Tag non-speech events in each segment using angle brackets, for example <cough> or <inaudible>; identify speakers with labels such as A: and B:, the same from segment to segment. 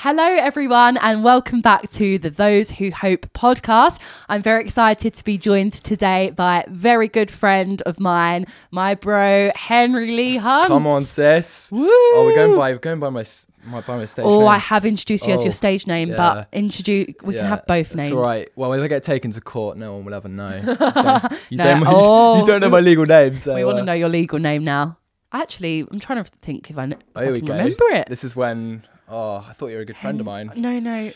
A: Hello, everyone, and welcome back to the Those Who Hope podcast. I'm very excited to be joined today by a very good friend of mine, my bro Henry Leigh-Hunt.
B: Come on, sis.
A: Woo!
B: Oh, we're going by we're going by my my by my stage
A: Oh,
B: name.
A: I have introduced you as your
B: Oh,
A: stage name,
B: yeah.
A: but introduce we can have both names.
B: right. Well, if I get taken to court, no one will ever know. <laughs> You don't, you, <laughs>
A: No,
B: don't,
A: oh. <laughs>
B: you don't know my legal name. So,
A: we want to
B: uh,
A: know your legal name now. Actually, I'm trying to think if I, if
B: Oh,
A: I can remember it.
B: This is when. Oh, I thought you were a good friend of mine.
A: No, no.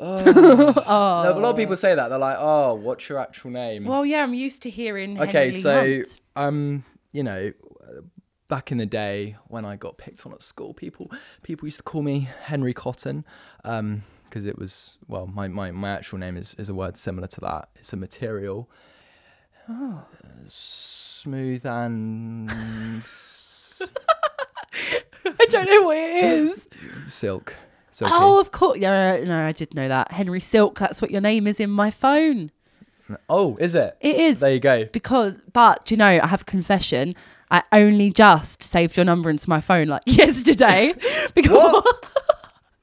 B: Oh. No, but a
A: Oh.
B: lot of people say that. They're like, "Oh, what's your actual name?"
A: Well, yeah, I'm used to hearing.
B: okay,
A: Henry
B: so
A: Hunt.
B: um, you know, back in the day when I got picked on at school, people people used to call me Henry Cotton, um, because it was well, my, my my actual name is is a word similar to that. It's a material.
A: Oh.
B: Uh, smooth and <laughs> <laughs>
A: I don't know what it is.
B: silk. Silky.
A: Oh, of course. Yeah, no, I did know that. Henry Silk, that's what your name is in my phone.
B: Oh, is it?
A: It is.
B: There you go.
A: because, but do you know, I have a confession. I only just saved your number into my phone like <laughs> yesterday <laughs> because.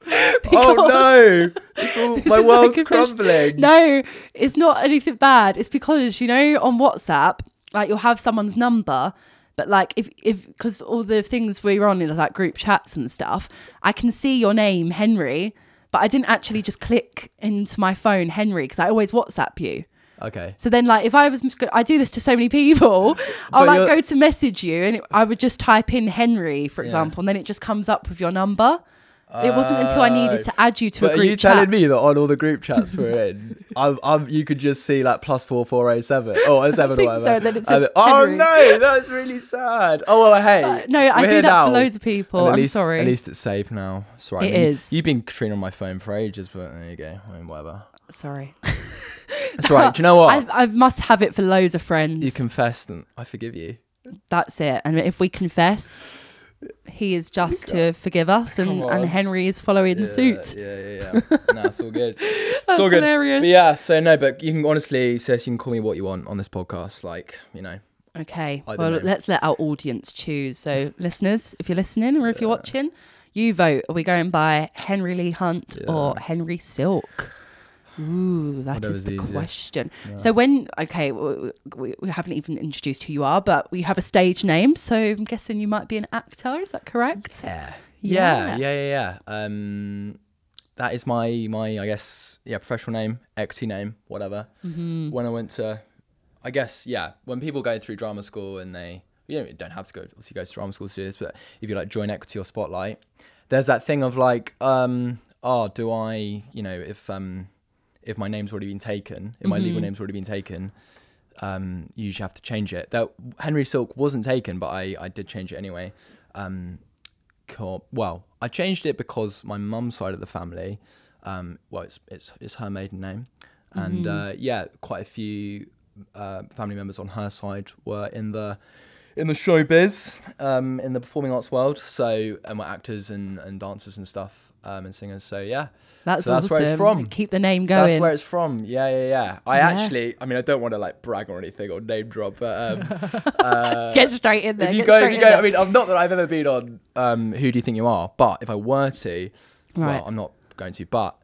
B: Oh
A: because-
B: no! It's all, my world's
A: like
B: crumbling.
A: No, it's not anything bad. It's because you know on WhatsApp, like you'll have someone's number, but like if if because all the things we're on in like group chats and stuff, I can see your name Henry, but I didn't actually just click into my phone Henry because I always WhatsApp you.
B: Okay.
A: So then, like, if I was, I do this to so many people, <laughs> I'll like
B: you're-
A: go to message you, and it, I would just type in Henry, for
B: Yeah.
A: example, and then it just comes up with your number. It wasn't until I needed to add you to
B: But
A: a group are
B: you
A: chat.
B: telling me that on all the group chats we're in, <laughs> I'm, I'm, you could just see like plus four four oh seven <laughs> or seven
A: think
B: or whatever?
A: so, then it says
B: oh
A: Henry.
B: no, that's really sad. Oh well, hey,
A: Uh, no, I do that
B: now.
A: for loads of people. I'm
B: least,
A: sorry.
B: At least it's safe now. Right.
A: It
B: I mean,
A: is.
B: You've been Katrina on my phone for ages, but there you go. I mean, whatever.
A: Sorry. <laughs>
B: That's right. Do you know what?
A: I, I must have it for loads of friends.
B: you confessed, and I forgive you.
A: That's it. And if we confess, he is just to forgive us, and, and. Henry is following
B: yeah,
A: suit.
B: Yeah, yeah, yeah. <laughs> no, it's all good. <laughs> It's
A: That's
B: all good.
A: hilarious.
B: But yeah, so no, but you can honestly, sis, you can call me what you want on this podcast. Like, you know,
A: Okay. Well,
B: know.
A: let's let our audience choose. So, <laughs> listeners, if you're listening or if you're watching, you vote. Are we going by Henry Leigh-Hunt or Henry Silk? Ooh, that is the
B: easiest.
A: question. So when okay, we, we haven't even introduced who you are, but we have a stage name. So I'm guessing you might be an actor. Is that correct?
B: Yeah.
A: Yeah.
B: Yeah, yeah, yeah, yeah. Um, that is my my I guess yeah professional name, equity name, whatever.
A: Mm-hmm.
B: When I went to, I guess yeah, when people go through drama school and they you don't, you don't have to go obviously go to drama school to do this, but if you like join equity or spotlight, there's that thing of like um oh do I you know if um if my name's already been taken, if my legal
A: Mm-hmm.
B: name's already been taken. Um, you usually have to change it. That Henry Silk wasn't taken, but I, I did change it anyway. Um, co- well, I changed it because my mum's side of the family, um, well, it's it's it's her maiden name, and uh, yeah, quite a few uh, family members on her side were in the in the showbiz, um, in the performing arts world. So and were actors and, and dancers and stuff, um, and singers. So yeah,
A: That's
B: So that's
A: awesome.
B: where it's from.
A: Keep the name going.
B: that's where it's from. Yeah, yeah, yeah. I
A: Yeah.
B: actually, I mean, I don't want to like brag or anything or name drop, but um, <laughs> uh,
A: Get straight in there.
B: if you
A: get
B: go, if you go. I mean, I'm not that I've ever been on um, Who Do You Think You Are, but if I were to,
A: Right.
B: well, I'm not going to, but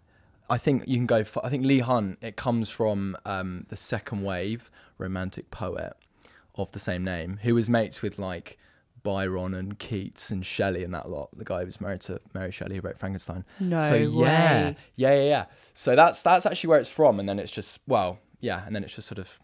B: I think you can go. For, I think Leigh Hunt. It comes from um, the second wave romantic poet of the same name, who was mates with like Byron and Keats and Shelley and that lot. The guy who was married to Mary Shelley who wrote Frankenstein.
A: No
B: so, Yeah,
A: way.
B: yeah, yeah, yeah. So that's that's actually where it's from, and then it's just well, yeah, and then it's just sort of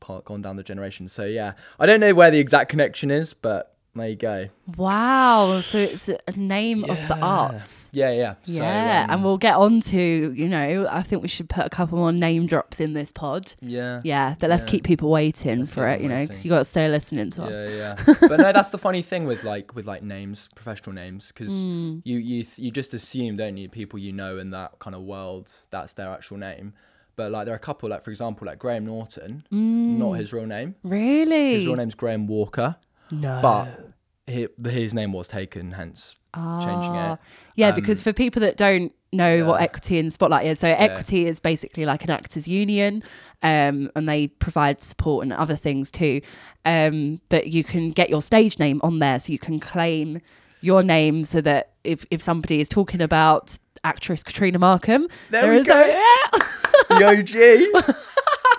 B: part gone down the generations. So yeah, I don't know where the exact connection is, but there you go.
A: Wow. So it's a name of the arts.
B: Yeah, yeah, So,
A: yeah,
B: um,
A: and we'll get on to, you know, I think we should put a couple more name drops in this pod.
B: yeah,
A: Yeah, but let's
B: Yeah.
A: keep people waiting
B: Let's
A: for it, you know, 'cause
B: waiting.
A: you got to stay listening to us.
B: Yeah, yeah. <laughs> but no, that's the funny thing with like with like names, professional names, because
A: Mm.
B: you you th- you just assume, don't you, people you know in that kind of world, that's their actual name. But like there are a couple, like for example, like Graham Norton, not his real name.
A: Mm. Really?
B: His real name's Graham Walker,
A: No.
B: but he, his name was taken, hence changing
A: Ah.
B: it.
A: Yeah,
B: Um,
A: because for people that don't know what equity and spotlight is, so equity is basically like an actors union, um, and they provide support and other things too. Um, but you can get your stage name on there, so you can claim your name, so that if if somebody is talking about actress Katrina Markham.
B: There we
A: is
B: go.
A: A, <laughs> yeah.
B: the OG.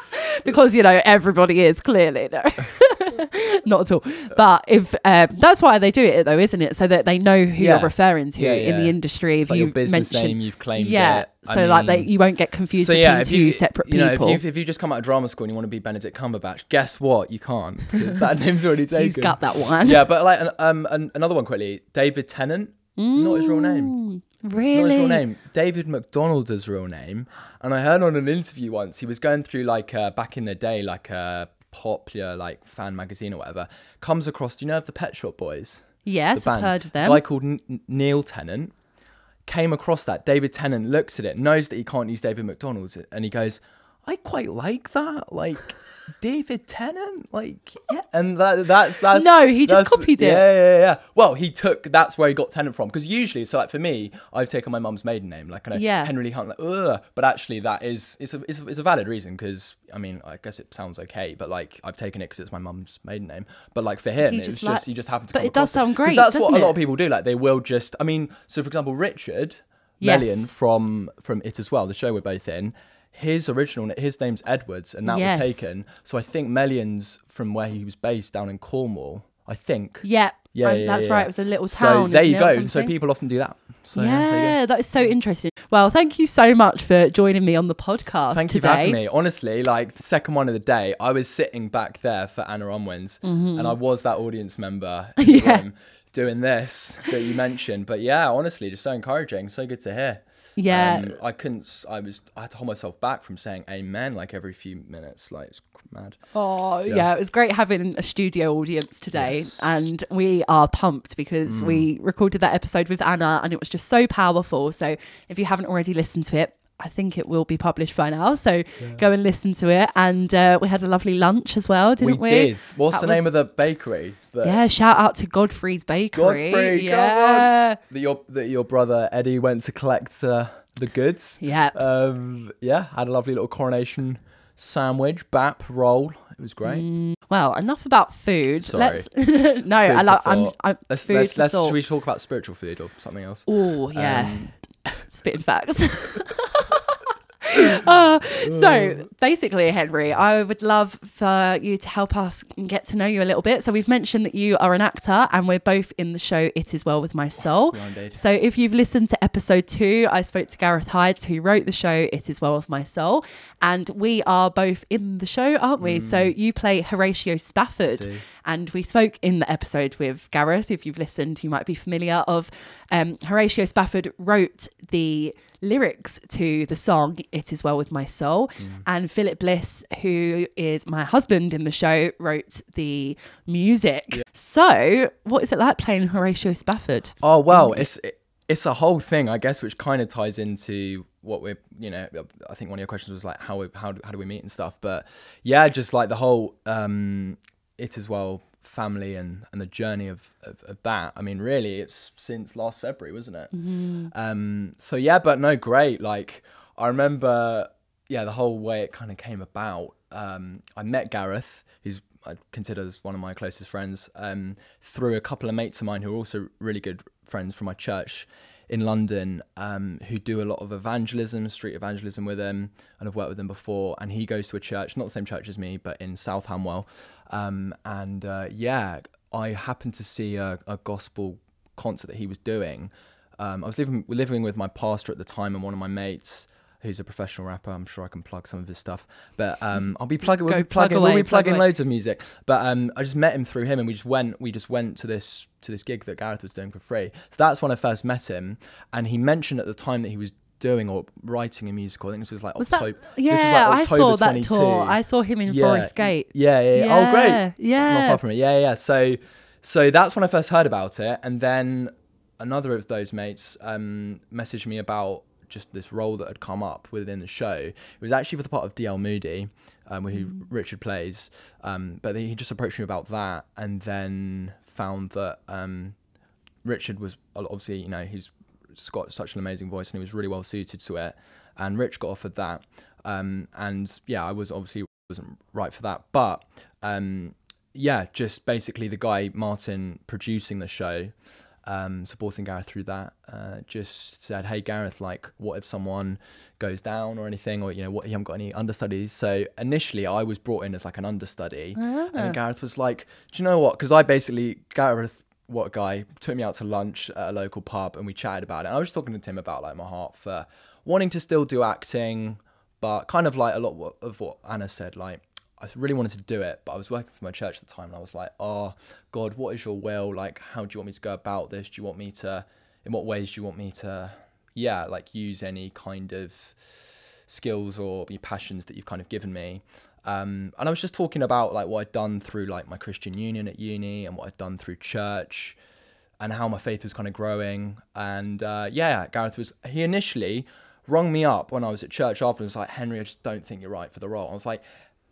B: <laughs>
A: because you know everybody is clearly no <laughs> <laughs> not at all but if um, that's why they do it though isn't it so that they know who
B: Yeah.
A: you're referring to
B: Yeah,
A: in the industry
B: It's
A: if
B: like
A: you
B: your business
A: mention
B: name, you've claimed
A: yeah
B: it. I
A: so like they,
B: mean-
A: you won't get confused between
B: if
A: two separate
B: you know,
A: people
B: if you, if you just come out of drama school and you want to be Benedict Cumberbatch, guess what? You can't because that <laughs> name's already <laughs> taken.
A: he's got that one
B: Yeah, but like an- um an, another one quickly, David Tennant. Not his real name.
A: really
B: Not his real name. David McDonald's his real name. And I heard on an interview once he was going through like uh, back in the day, like a popular like fan magazine or whatever. Comes across. Do you know of the Pet Shop Boys?
A: yes i've heard of them
B: guy called N- Neil Tennant came across that. David Tennant looks at it, knows that he can't use David McDonald's, and he goes, "I quite like that, like David Tennant, like yeah." And that, that's that's
A: No, he just copied it.
B: Yeah, yeah, yeah. Well, he took that's where he got Tennant from because usually, so like for me, I've taken my mum's maiden name, like kind of
A: Yeah.
B: Henry Leigh-Hunt, like ugh. But actually, that is it's a it's a, it's a valid reason because I mean I guess it sounds okay, but like I've taken it because it's my mum's maiden name. But like for him,
A: He
B: it was
A: just
B: just he just happened to.
A: but it does sound great,
B: That's what a
A: doesn't
B: lot of people do. Like they will just. I mean, so for example, Richard
A: Yes.
B: Mullion from from It Is Well, the show we're both in. His original his name's Edwards, and that
A: Yes.
B: was taken. So I think Mullion's from where he was based down in Cornwall. I think.
A: yeah
B: Yeah, yeah,
A: that's
B: yeah.
A: right it was a little town
B: there
A: isn't
B: you go. So people often do that. So
A: yeah,
B: there
A: that is so interesting. Well, thank you so much for joining me on the podcast
B: Thank you
A: today.
B: for having me. Honestly, like the second one of the day, I was sitting back there for Anna Unwins, and I was that audience member <laughs>
A: Mm-hmm. Yeah.
B: room doing this that you mentioned. But yeah, honestly, just so encouraging, so good to hear.
A: Yeah.
B: Um, I couldn't. I was. I had to hold myself back from saying amen like every few minutes. Like it's mad.
A: Oh, yeah. it was great having a studio audience today. And we are pumped because
B: Mm.
A: we recorded that episode with Anna and it was just so powerful. So if you haven't already listened to it, I think it will be published by now. So go and listen to it. And uh, we had a lovely lunch as well, didn't we?
B: we did. What's
A: That
B: the name
A: was-
B: of the bakery? That
A: Yeah, shout out to Godfrey's Bakery.
B: Godfrey,
A: yeah.
B: That your that your brother Eddie went to collect uh, the goods.
A: Yeah.
B: Um, yeah, had a lovely little coronation sandwich, bap roll. It was great.
A: Well, enough about food.
B: Sorry.
A: Let's <laughs> no, I love. I'm. I'm
B: Let's
A: food
B: let's, let's should we talk about spiritual food or something else?
A: Oh yeah,
B: Um,
A: spitting facts. <laughs> <laughs> Uh, so basically, Henry, I would love for you to help us get to know you a little bit. So we've mentioned that you are an actor, and we're both in the show "It Is Well with My Soul." So if you've listened to episode two, I spoke to Gareth Hydes, who wrote the show "It Is Well with My Soul," and we are both in the show, aren't we? So you play Horatio Spafford. And we spoke in the episode with Gareth. If you've listened, you might be familiar of um, Horatio Spafford wrote the lyrics to the song "It Is Well with My Soul," and Philip Bliss, who is my husband in the show, wrote the music. So, what is it like playing Horatio Spafford?
B: Oh well, it's it's a whole thing, I guess, which kind of ties into what we're, you know, I think one of your questions was like how we, how how do we meet and stuff, but yeah, just like the whole um, It Is Well family and and the journey of, of of that. I mean, really, it's since last February, wasn't it? Um, so yeah, but no, great. Like I remember, yeah, the whole way it kind of came about. Um, I met Gareth, who's I consider as one of my closest friends, um, through a couple of mates of mine who are also really good friends from my church in London, um, who do a lot of evangelism, street evangelism with him, and I've worked with him before. And he goes to a church, not the same church as me, but in South Hanwell. Um, and uh, yeah, I happened to see a, a gospel concert that he was doing. Um, I was living living with my pastor at the time and one of my mates who's a professional rapper. I'm sure I can plug some of his stuff, but um, I'll be plugging. We'll be
A: plug
B: plugging.
A: away,
B: we'll be plugging
A: away.
B: loads of music. But um, I just met him through him, and we just went. We just went to this to this gig that Gareth was doing for free. So that's when I first met him, and he mentioned at the time that he was doing or writing a musical. I think this was like
A: Was
B: October.
A: that? Yeah,
B: like
A: I
B: October
A: saw that tour. I saw him in Forest Gate.
B: Yeah, yeah, yeah. Oh, great.
A: Yeah, yeah.
B: Not far from it. Yeah, yeah. yeah. So, so that's when I first heard about it, and then another of those mates um, messaged me about just this role that had come up within the show. It was actually for the part of DL Moody, um, who Richard plays, um, but he just approached me about that, and then found that um, Richard was obviously, you know, he's got such an amazing voice and he was really well suited to it. And Rich got offered that. Um, and yeah, I was obviously wasn't right for that. But um, yeah, just basically the guy Martin producing the show um, supporting Gareth through that. Uh, just said, "Hey Gareth, like, what if someone goes down or anything, or you know, what you haven't got any understudies?" So initially, I was brought in as like an understudy, and Gareth was like, "Do you know what?" Because I basically Gareth, what guy, took me out to lunch at a local pub, and we chatted about it. And I was talking to Tim about like my heart for wanting to still do acting, but kind of like a lot of what Anna said, like I really wanted to do it, but I was working for my church at the time, and I was like, "Oh God, what is your will? Like, how do you want me to go about this? Do you want me to? In what ways do you want me to? Yeah, like use any kind of skills or passions that you've kind of given me." Um, and I was just talking about like what I'd done through like my Christian union at uni and what I'd done through church, and how my faith was kind of growing. And uh, yeah, Gareth was he initially rung me up when I was at church after and was like, Henry, I just don't think you're right for the role. I was like,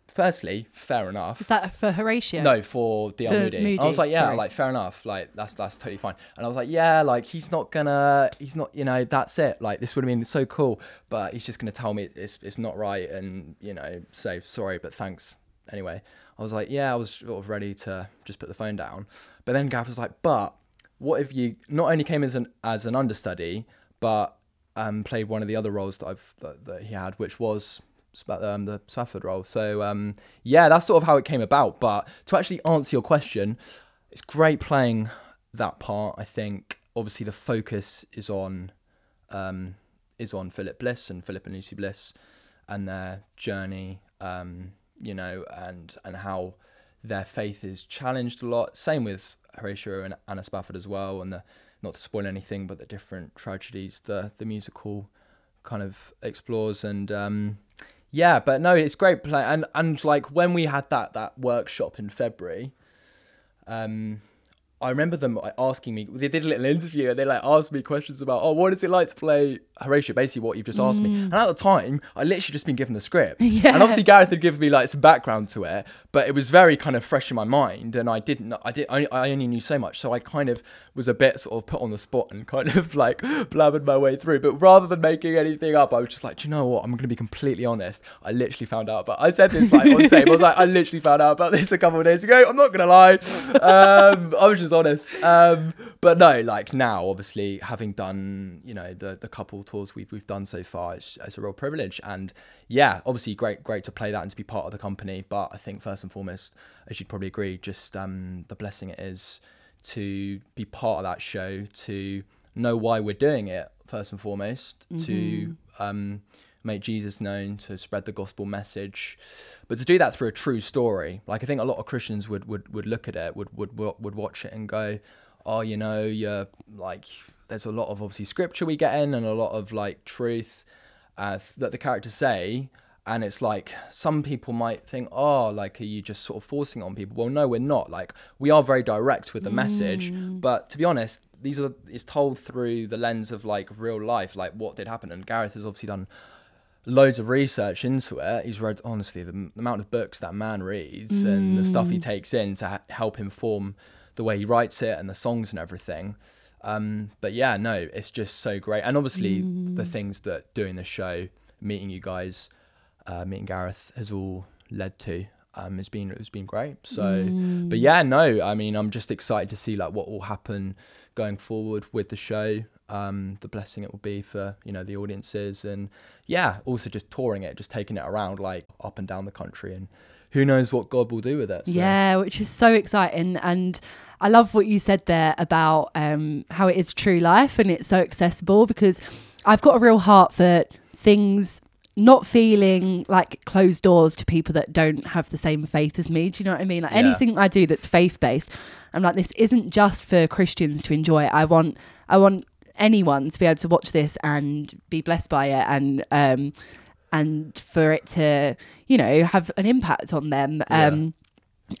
B: firstly, fair enough.
A: Is that for Horatio?
B: No, for DL
A: For
B: Moody.
A: Moody,
B: I was like, yeah,
A: sorry.
B: like fair enough. Like that's that's totally fine. And I was like, yeah, like he's not gonna, he's not, you know, that's it. Like this would have been so cool, but he's just gonna tell me it's it's not right, and you know, say sorry, but thanks anyway. I was like, yeah, I was sort of ready to just put the phone down, but then Gav was like, but what if you not only came as an as an understudy, but um, played one of the other roles that I've that, that he had, which was um, the Spafford role. So um, yeah, that's sort of how it came about. But to actually answer your question, it's great playing that part. I think obviously the focus is on um, is on Philip Bliss and Philip and Lucy Bliss and their journey. Um, you know, and and how their faith is challenged a lot. Same with Horatio and Anna Spafford as well, and the not to spoil anything, but the different tragedies the the musical kind of explores and um yeah but no it's great play and and like when we had that that workshop in february um I remember them asking me. They did a little interview and they like asked me questions about, oh, what is it like to play Horatio? Basically, what you've just asked me. And at the time, I literally just been given the script. <laughs>
A: Yeah.
B: And obviously, Gareth had given me like some background to it, but it was very kind of fresh in my mind. And I didn't, I did, I only, I only knew so much, so I kind of was a bit sort of put on the spot and kind of <laughs> like blabbered my way through. But rather than making anything up, I was just like, do you know what? I'm going to be completely honest. I literally found out, but I said this like on tape. I was like, I literally found out about this a couple of days ago. I'm not going to lie. <laughs> Um, I was just honest. Um, but no, like now, obviously, having done you know the the couple tours we've we've done so far, it's, it's a real privilege. And yeah, obviously, great great to play that and to be part of the company. But I think first and foremost, as you'd probably agree, just um, the blessing it is to be part of that show, to know why we're doing it first and foremost, to um, make Jesus known, to spread the gospel message, but to do that through a true story. Like I think a lot of Christians would would, would look at it, would would would watch it and go, oh, you know, you're like, there's a lot of obviously scripture we get in and a lot of like truth uh, that the characters say. And it's like some people might think, oh, like, are you just sort of forcing it on people? Well, no, we're not. Like, we are very direct with the message, but to be honest, these are it's told through the lens of like real life, like what did happen. And Gareth has obviously done loads of research into it. He's read honestly the, m- amount of books that man reads and the stuff he takes in to ha- help him form the way he writes it and the songs and everything. Um, but yeah, no, it's just so great. And obviously the things that doing the show, meeting you guys, uh, meeting Gareth has all led to. Um, it's been it's been great. So, but yeah, no, I mean, I'm just excited to see like what will happen going forward with the show. Um, the blessing it will be for you know the audiences, and yeah, also just touring it, just taking it around like up and down the country, and who knows what God will do with it. So.
A: Yeah, which is so exciting. And I love what you said there about um, how it is true life and it's so accessible because I've got a real heart for things not feeling like closed doors to people that don't have the same faith as me. Do you know what I mean? Like
B: Yeah.
A: anything I do that's faith based, I'm like, this isn't just for Christians to enjoy. I want, I want anyone to be able to watch this and be blessed by it and, um, and for it to, you know, have an impact on them.
B: Yeah.
A: Um,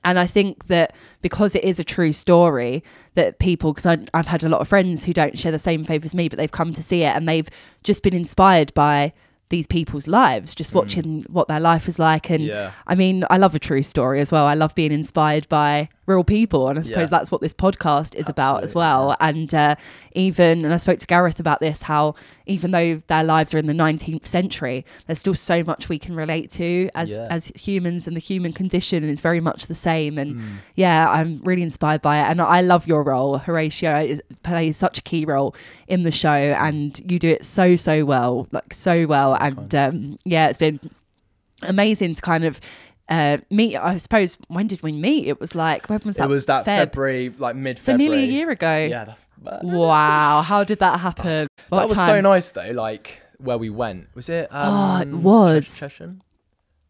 A: and I think that because it is a true story, that people, because I've had a lot of friends who don't share the same faith as me, but they've come to see it and they've just been inspired by these people's lives, just watching what their life is like. And
B: Yeah.
A: I mean, I love a true story as well. I love being inspired by real people and i suppose
B: Yeah.
A: that's what this podcast is about as well. and uh, even and i spoke to gareth about this how even though their lives are in the 19th century there's still so much we can relate to as
B: Yeah.
A: as humans and the human condition is very much the same. And
B: Mm.
A: yeah i'm really inspired by it. And i love your role. Horatio is, plays such a key role in the show and you do it so so well like so well. And um, yeah it's been amazing to kind of uh, meet i suppose when did we meet it was like when was that
B: It was that
A: Feb?
B: February, like mid
A: so nearly a year ago
B: Yeah, that's
A: wow how did that happen
B: that was so nice though. Like where we went, was it? Um,
A: Oh, it was.
B: Chesham,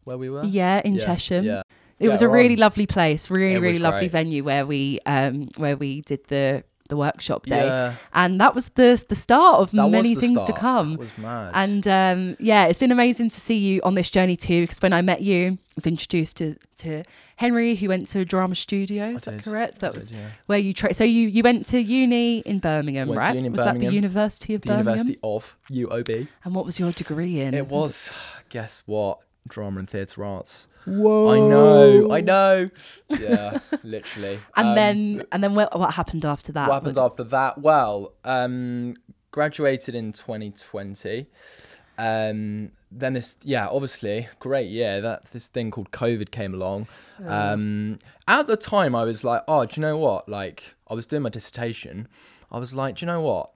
B: where we were.
A: yeah in
B: Yeah,
A: chesham
B: Yeah,
A: It was a really
B: on.
A: lovely place, really,
B: It
A: really lovely
B: great.
A: venue where we um where we did the the workshop day,
B: Yeah,
A: and that was the the start of
B: that
A: many things
B: start.
A: to come.
B: Was mad.
A: And um, yeah, it's been amazing to see you on this journey too. Because when I met you, was introduced to, to Henry, who went to a drama studio. Is
B: I
A: that
B: did.
A: correct? That
B: I
A: was
B: did, yeah.
A: where you tra- so you you went to uni in Birmingham,
B: Went to
A: right?
B: uni in
A: was that the University of
B: the
A: Birmingham?
B: University of UOB.
A: And what was your degree in?
B: It was, <sighs> guess what? Drama and theatre arts.
A: Whoa.
B: I know, I know. Yeah, <laughs> literally.
A: And
B: Um,
A: then and then what, what happened after that?
B: what happened after that? Well, um, graduated in 2020. Um, then this, yeah, obviously, great year. That this thing called COVID came along. Um, at the time, I was like, oh, do you know what? Like, I was doing my dissertation. I was like, do you know what?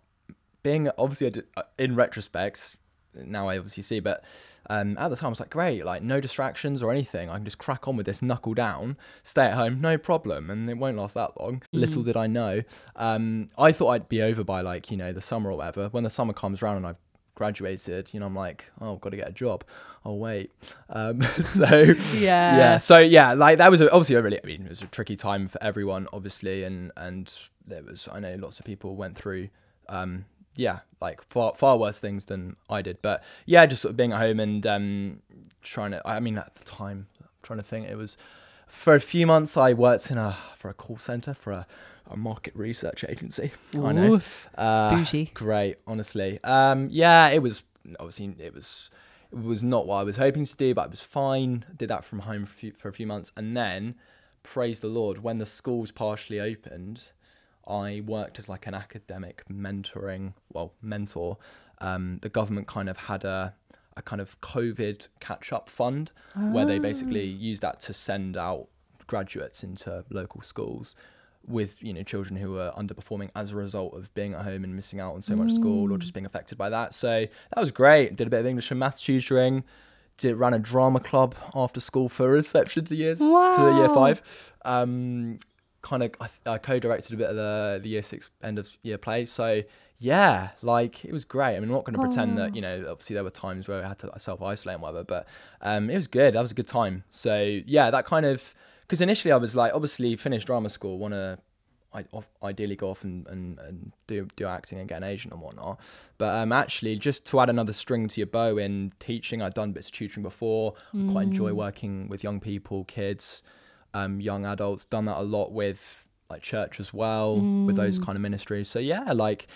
B: Being obviously did, uh, in retrospect, now I obviously see, but um, at the time I was like, great, like no distractions or anything. I can just crack on with this, knuckle down, stay at home, no problem, and it won't last that long. Little did I know. Um, I thought I'd be over by like you know the summer or whatever. When the summer comes around and I've graduated, you know, I'm like, oh, I've got to get a job. Oh wait, um, <laughs> so
A: Yeah.
B: yeah. So yeah, like that was a, obviously a really, I mean, it was a tricky time for everyone, obviously, and and there was, I know, lots of people went through, um, yeah, like far far worse things than I did. But yeah, just sort of being at home and um, trying to. I mean, at the time, I'm trying to think, it was for a few months. I worked in a for a call center for a, a market research agency. I know. Uh,
A: bougie.
B: Great, honestly. Um, yeah, it was obviously it was it was not what I was hoping to do, but it was fine. Did that from home for a few, for a few months, and then praise the Lord when the schools partially opened. I worked as like an academic mentoring, well, mentor. Um, the government kind of had a a kind of COVID catch up fund where they basically used that to send out graduates into local schools with you know children who were underperforming as a result of being at home and missing out on so much school or just being affected by that. So that was great. Did a bit of English and maths tutoring. Did ran a drama club after school for reception to years to year five. Um, kind of I, I co-directed a bit of the the year six end of year play. So yeah, like it was great. I mean, I'm not going to pretend that you know. Obviously, there were times where I had to self isolate and whatever, but um, it was good. That was a good time. So yeah, that kind of because initially I was like, obviously, finish drama school, want to. I ideally go off and, and, and do do acting and get an agent and whatnot. But um, actually, just to add another string to your bow in teaching, I've done bits of tutoring before. I quite enjoy working with young people, kids, um, young adults. Done that a lot with like church as well, with those kind of ministries. So yeah, like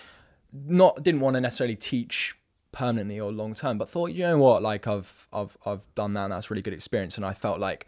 B: not didn't want to necessarily teach permanently or long term, but thought you know what, like I've I've I've done that and that's really good experience, and I felt like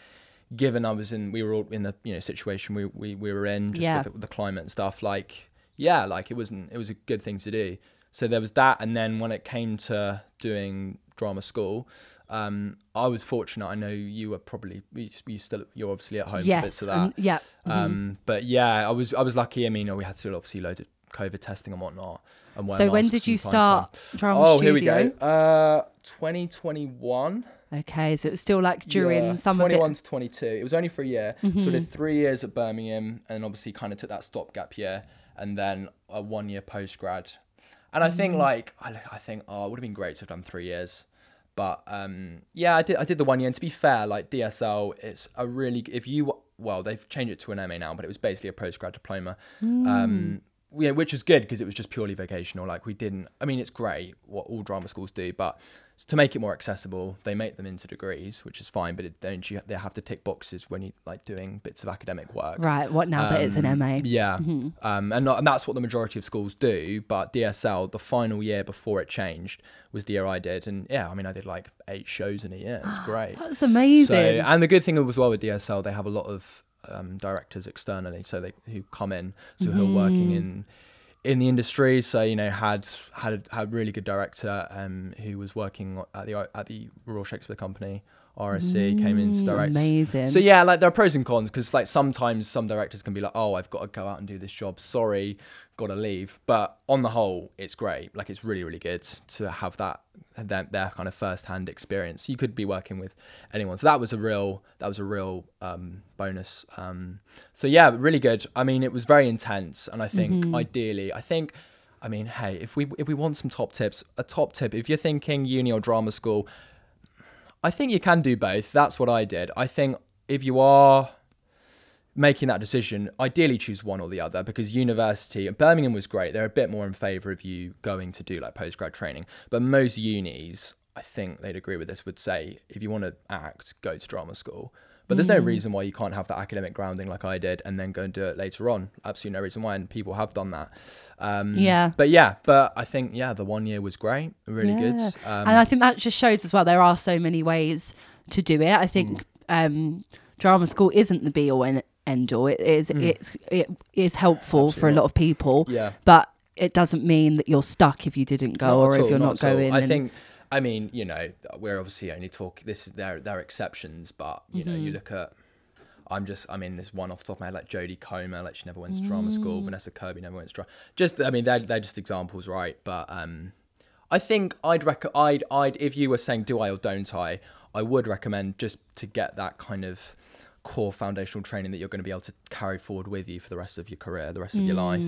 B: given I was in we were all in the you know situation we we, we were in just
A: Yeah.
B: with, the, with the climate and stuff like yeah like it wasn't it was a good thing to do so there was that and then when it came to doing drama school um I was fortunate I know you were probably you, you still you're obviously at home
A: yes.
B: of that
A: and- yeah. mhm.
B: um, but yeah, I was I was lucky. I mean, we had to do obviously loads of COVID testing and whatnot. And
A: so when did you
B: from time to
A: start
B: time.
A: drama
B: Oh,
A: studio?
B: here we go. Uh, 2021.
A: Okay, so it was still like during
B: yeah,
A: some
B: 21
A: of
B: to 22. It was only for a year. So I
A: Mm-hmm.
B: did three years at Birmingham, and obviously kind of took that stopgap year, and then a one year post grad. And I
A: Mm-hmm.
B: think like I, I think oh, it would have been great to have done three years. But um, yeah, I did. I did the one year. And to be fair, like DSL, it's a really if you well, they've changed it to an MA now, but it was basically a postgrad diploma.
A: Mm.
B: Um, yeah, which was good because it was just purely vocational. Like we didn't. I mean, it's great what all drama schools do, but to make it more accessible, they make them into degrees, which is fine. But it, don't you? They have to tick boxes when you like doing bits of academic work.
A: Right. What now that it's an
B: Um,
A: MA?
B: Yeah,
A: Mm-hmm.
B: um, and, not, and that's what the majority of schools do. But DSL, the final year before it changed, was the year I did, and yeah, I mean, I did like eight shows in a year. It's <gasps> great.
A: That's amazing.
B: So, and the good thing as well with DSL, they have a lot of um, directors externally, so they who come in, so who are working in in the industry. So you know, had had a, had a really good director um, who was working at the at the Royal Shakespeare Company. RSC came in to direct.
A: Amazing.
B: So yeah, like there are pros and cons because like sometimes some directors can be like, oh, I've got to go out and do this job. Sorry, got to leave. But on the whole, it's great. Like it's really really good to have that their, their kind of first hand experience. You could be working with anyone. So that was a real that was a real um, bonus. Um, so yeah, really good. I mean, it was very intense, and I think ideally, I think. I mean, hey, if we if we want some top tips, a top tip, if you're thinking uni or drama school, I think you can do both. That's what I did. I think if you are making that decision, ideally choose one or the other because university, and Birmingham was great. They're a bit more in favour of you going to do like postgrad training. But most unis, I think they'd agree with this, would say if you want to act, go to drama school. But there's no reason why you can't have that academic grounding like I did and then go and do it later on. Absolutely no reason why. And people have done that. Um,
A: Yeah.
B: But yeah, but I think, yeah, the one year was great. Really good. Um,
A: and I think that just shows as well there are so many ways to do it. I think
B: Mm.
A: um, drama school isn't the be all and end all. It is it's it is helpful for a lot of people,
B: Mm. yeah.
A: but it doesn't mean that you're stuck if you didn't go
B: Not
A: or
B: at
A: if
B: all,
A: you're not,
B: all.
A: going.
B: I think, I mean, you know, we're obviously only talking. This is there. There are exceptions, but you know,
A: Mm-hmm.
B: you look at. I'm just. I mean, there's one off the top of my head, like Jodie Comer, like she never went to drama school.
A: Mm.
B: Vanessa Kirby never went to drama. Just, I mean, they're they're just examples, right? But um, I think I'd rec. I'd I'd if you were saying do I or don't I, I would recommend just to get that kind of core foundational training that you're going to be able to carry forward with you for the rest of your career, the rest of your life.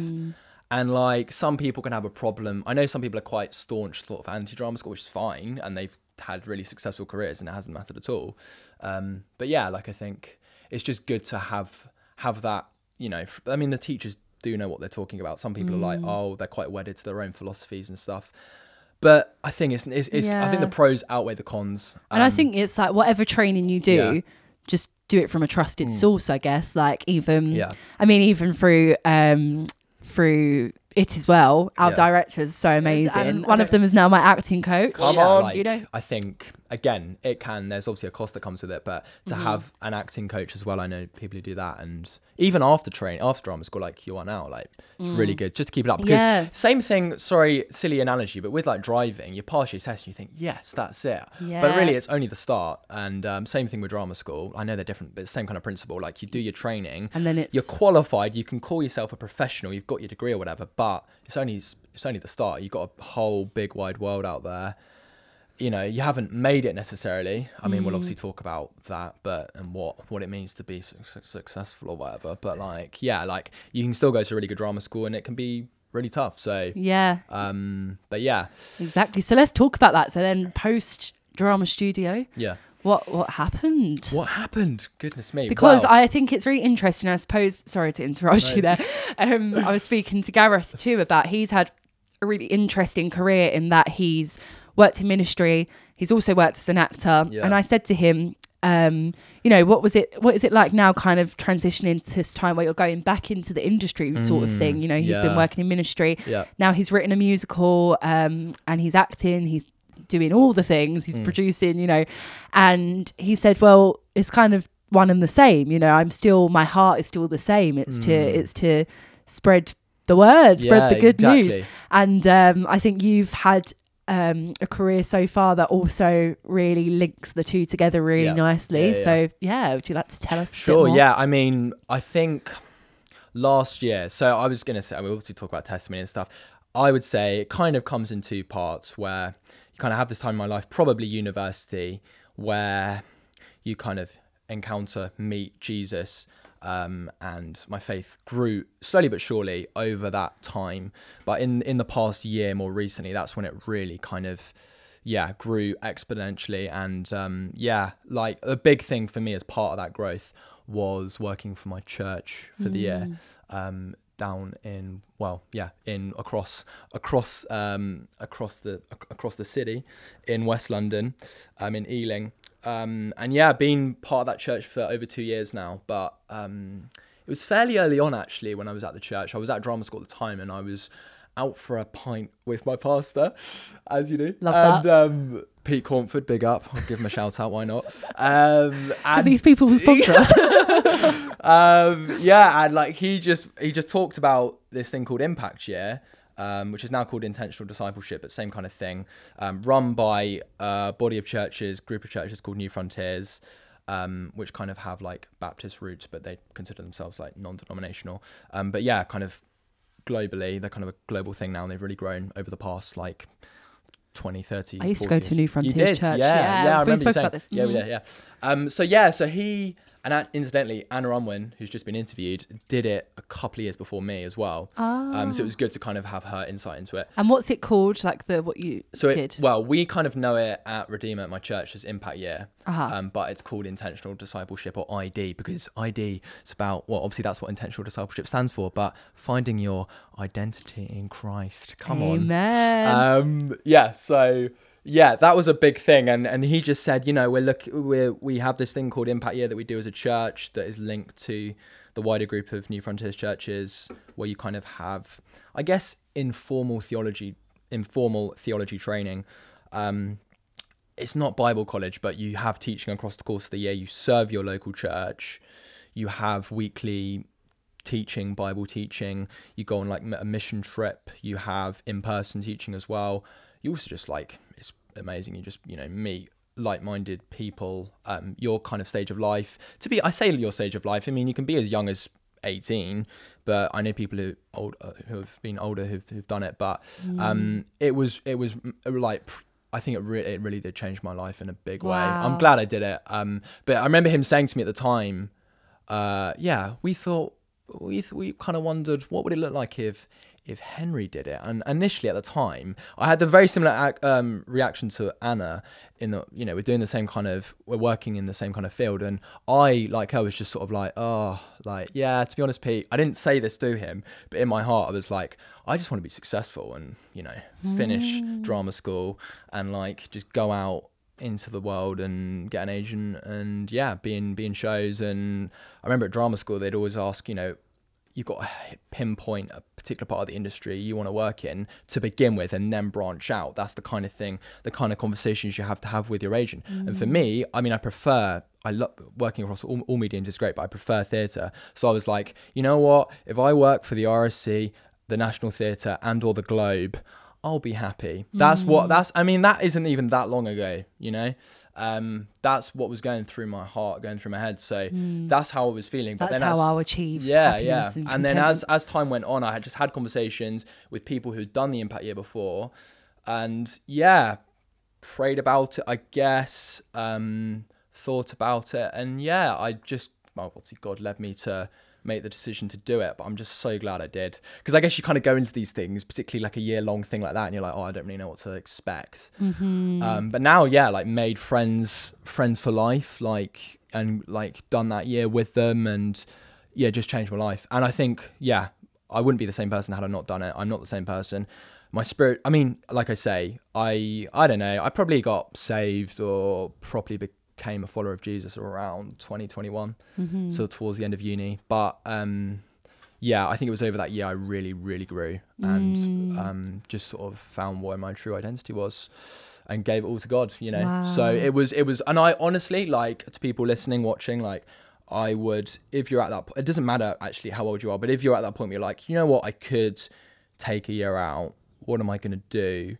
B: And like some people can have a problem. I know some people are quite staunch sort of anti-drama school, which is fine, and they've had really successful careers, and it hasn't mattered at all. Um, but yeah, like I think it's just good to have have that. You know, I mean, the teachers do know what they're talking about. Some people are like, oh, they're quite wedded to their own philosophies and stuff. But I think it's, it's, it's I think the pros outweigh the cons.
A: and I
B: Um,
A: think it's like whatever training you do,
B: Yeah.
A: just do it from a trusted source. I guess, like even
B: Mm. Yeah.
A: I mean, even through um through It Is Well. Our
B: Yeah.
A: director is so amazing.
B: And
A: One of them is now my acting coach.
B: Come on.
A: like, you know.
B: I think again, it can. There's obviously a cost that comes with it, but to
A: Mm-hmm.
B: have an acting coach as well, I know people who do that, and even after training, after drama school, like you are now, like it's really good just to keep it up. Because
A: Mm. Yeah.
B: same thing. Sorry, silly analogy, but with like driving, you pass your test and you think, yes, that's it.
A: Yeah.
B: But really, it's only the start. And um, same thing with drama school. I know they're different, but it's the same kind of principle. Like you do your training,
A: And then it's
B: you're qualified. You can call yourself a professional. You've got your degree or whatever, but it's only it's only the start. You've got a whole big wide world out there. You know, you haven't made it necessarily. I mean, we'll
A: Mm.
B: obviously talk about that, but and what what it means to be su- su- successful or whatever. But like, yeah, like you can still go to a really good drama school, and it can be really tough. So,
A: yeah,
B: um, but yeah,
A: exactly. So let's talk about that. So then post drama studio,
B: yeah.
A: what what happened?
B: What happened? Goodness me!
A: because
B: Well,
A: I think it's really interesting. I suppose. Sorry to interrupt you there. Um, I was speaking to Gareth too about he's had a really interesting career in that he's worked in ministry. He's also worked as an actor,
B: Yeah.
A: and I said to him, um, you know, what was it? What is it like now? Kind of transitioning to this time where you're going back into the industry, sort of thing. You know, he's been
B: Mm,
A: working in ministry.
B: yeah,
A: Now he's written a musical, um, and he's acting. He's doing all the things.
B: Mm.
A: He's producing, you know, and he said, "Well, it's kind of one and the same. You know, I'm still my heart is still the same. It's to it's to spread the word, spread
B: Mm. Yeah,
A: the good news. And um, I think you've had." Um, a career so far that also really links the two together really
B: Yeah.
A: nicely.
B: Yeah.
A: So yeah, would you like to tell us?
B: Sure, yeah. I mean, I think last year, so I was going to say, I mean, we obviously talk about testimony and stuff. I would say it kind of comes in two parts where you kind of have this time in my life, probably university, where you kind of encounter, meet Jesus, um, and my faith grew slowly but surely over that time. But in in the past year, more recently, that's when it really kind of yeah grew exponentially. And um yeah like a big thing for me as part of that growth was working for my church for the year um down in well yeah in across across um across the ac- across the city in west london um in ealing um and yeah been part of that church for over two years now but um it was fairly early on actually when i was at the church i was at drama school at the time and i was out for a pint with my pastor as you do
A: Love
B: and um Pete Cornford, big up. I'll give him a shout out. Why not? Um, and
A: these people sponsor us? <laughs>
B: um, yeah, and like he just he just talked about this thing called Impact Year, um, which is now called Intentional Discipleship, but same kind of thing, um, run by a body of churches, group of churches called New Frontiers. Um, which kind of have like Baptist roots, but they consider themselves like non-denominational. Um, but yeah, kind of globally, they're kind of a global thing now, and they've really grown over the past like 20, 30.
A: I used to go to New Frontiers? Church.
B: Yeah,
A: Yeah,
B: yeah, I remember you saying.
A: about this.
B: Yeah, yeah, yeah. Um, so yeah, so he and incidentally, Anna Unwin, who's just been interviewed, did it a couple of years before me as well. Um, so it was good to kind of have her insight into it.
A: And what's it called? Like the what you
B: So
A: did?
B: it, well, we kind of know it at Redeemer at my church as Impact Year,
A: Uh-huh.
B: um, but it's called Intentional Discipleship or ID because ID is about well, obviously that's what Intentional Discipleship stands for, but finding your identity in Christ. Come on,
A: Amen.
B: um, yeah, so yeah, that was a big thing, and and he just said, you know, we're look, we we have this thing called Impact Year that we do as a church that is linked to the wider group of New Frontiers churches, where you kind of have, I guess, informal theology, informal theology training. Um, it's not Bible college, but you have teaching across the course of the year. You serve your local church. You have weekly teaching, Bible teaching. You go on like a mission trip. You have in person teaching as well. You also just like, amazing. You just, you know, meet like minded people, um, your kind of stage of life. To be, I say your stage of life, I mean, you can be as young as 18 but i know people who old uh, who have been older who've, who've done it but um it was it was mm, like I think it, re- it really did change my life in a big way. I'm glad I did it. Um, but I remember him saying to me at the time, uh, "Yeah, we thought we th- we kind of wondered what would it look like if if Henry did it." And initially at the time, I had the very similar ac- um, reaction to Anna in the, you know we're doing the same kind of we're working in the same kind of field, and I like her was just sort of like, oh, like yeah. To be honest, Pete, I didn't say this to him, but in my heart I was like, I just want to be successful and you know finish drama school and like just go out into the world and get an agent and yeah be in be in shows and i remember at drama school they'd always ask you know you've got to pinpoint a particular part of the industry you want to work in to begin with and then branch out that's the kind of thing the kind of conversations you have to have with your agent and for mm. me i mean i prefer I love working across all, all mediums is great, but I prefer theatre. So I was like, you know what? If I work for the RSC, the National Theatre, and or the Globe, I'll be happy. That's what that's I mean that isn't even that long ago, you know. Um that's what was going through my heart, going through my head. So that's how I was feeling. But
A: That's
B: then
A: how
B: as,
A: I'll achieve.
B: yeah, yeah. And,
A: And,
B: then as as time went on, I had just had conversations with people who'd done the impact year before, and yeah, prayed about it. I guess um, thought about it, and yeah, I just well, obviously God led me to make the decision to do it. But I'm just so glad I did because I guess you kind of go into these things, particularly like a year long thing like that, and you're like, oh, I don't really know what to expect.
A: Mm-hmm.
B: Um, but now, yeah, like made friends, friends for life, like and like done that year with them, and yeah, just changed my life. And I think, yeah, I wouldn't be the same person had I not done it. I'm not the same person. My spirit, I mean, like I say, I I don't know. I probably got saved or properly became a follower of Jesus around 2021,
A: Mm-hmm.
B: so towards the end of uni. But um, yeah, I think it was over that year I really, really grew and
A: Mm.
B: um, just sort of found where my true identity was and gave it all to God, you know.
A: Wow.
B: So it was, it was, and I honestly, like, to people listening, watching, like, I would, if you're at that, po- it doesn't matter actually how old you are, but if you're at that point where you're like, you know what, I could take a year out. What am I going to do?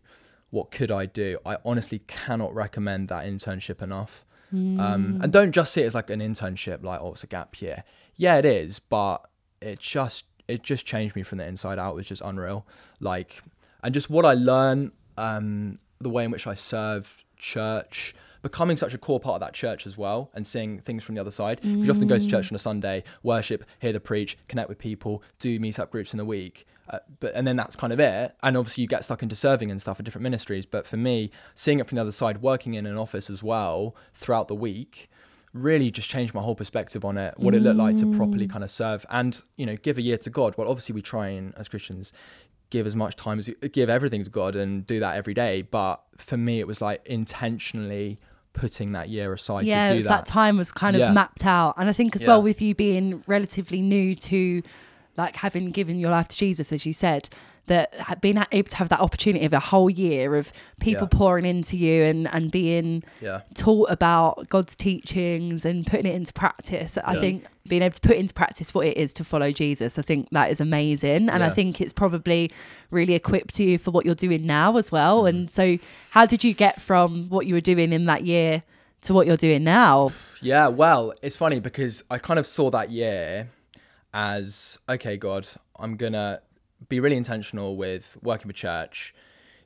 B: What could I do? I honestly cannot recommend that internship enough. Um, and don't just see it as like an internship, like oh, it's a gap year. Yeah, it is, but it just it just changed me from the inside out. It was just unreal. Like, and just what I learned, um, the way in which I serve church, becoming such a core part of that church as well, and seeing things from the other side. 'Cause You often go to church on a Sunday, worship, hear the preach, connect with people, do meet up groups in the week. Uh, but and then that's kind of it. And obviously you get stuck into serving and stuff at different ministries. But for me, seeing it from the other side, working in an office as well throughout the week, really just changed my whole perspective on it. What it looked like to properly kind of serve and you know give a year to God. Well, obviously we try and as Christians give as much time as give everything to God and do that every day. But for me, it was like intentionally putting that year aside
A: yeah,
B: to do
A: was
B: that.
A: that. time was kind of
B: Yeah.
A: mapped out, and I think as
B: Yeah.
A: well with you being relatively new to like having given your life to Jesus, as you said, that being able to have that opportunity of a whole year of people
B: Yeah.
A: pouring into you and and being
B: Yeah.
A: taught about God's teachings and putting it into practice. I think being able to put into practice what it is to follow Jesus, I think that is amazing. And I think it's probably really equipped you for what you're doing now as well.
B: Mm.
A: And so, how did you get from what you were doing in that year to what you're doing now?
B: Yeah, well, it's funny because I kind of saw that year as okay, God, I'm gonna be really intentional with working for church.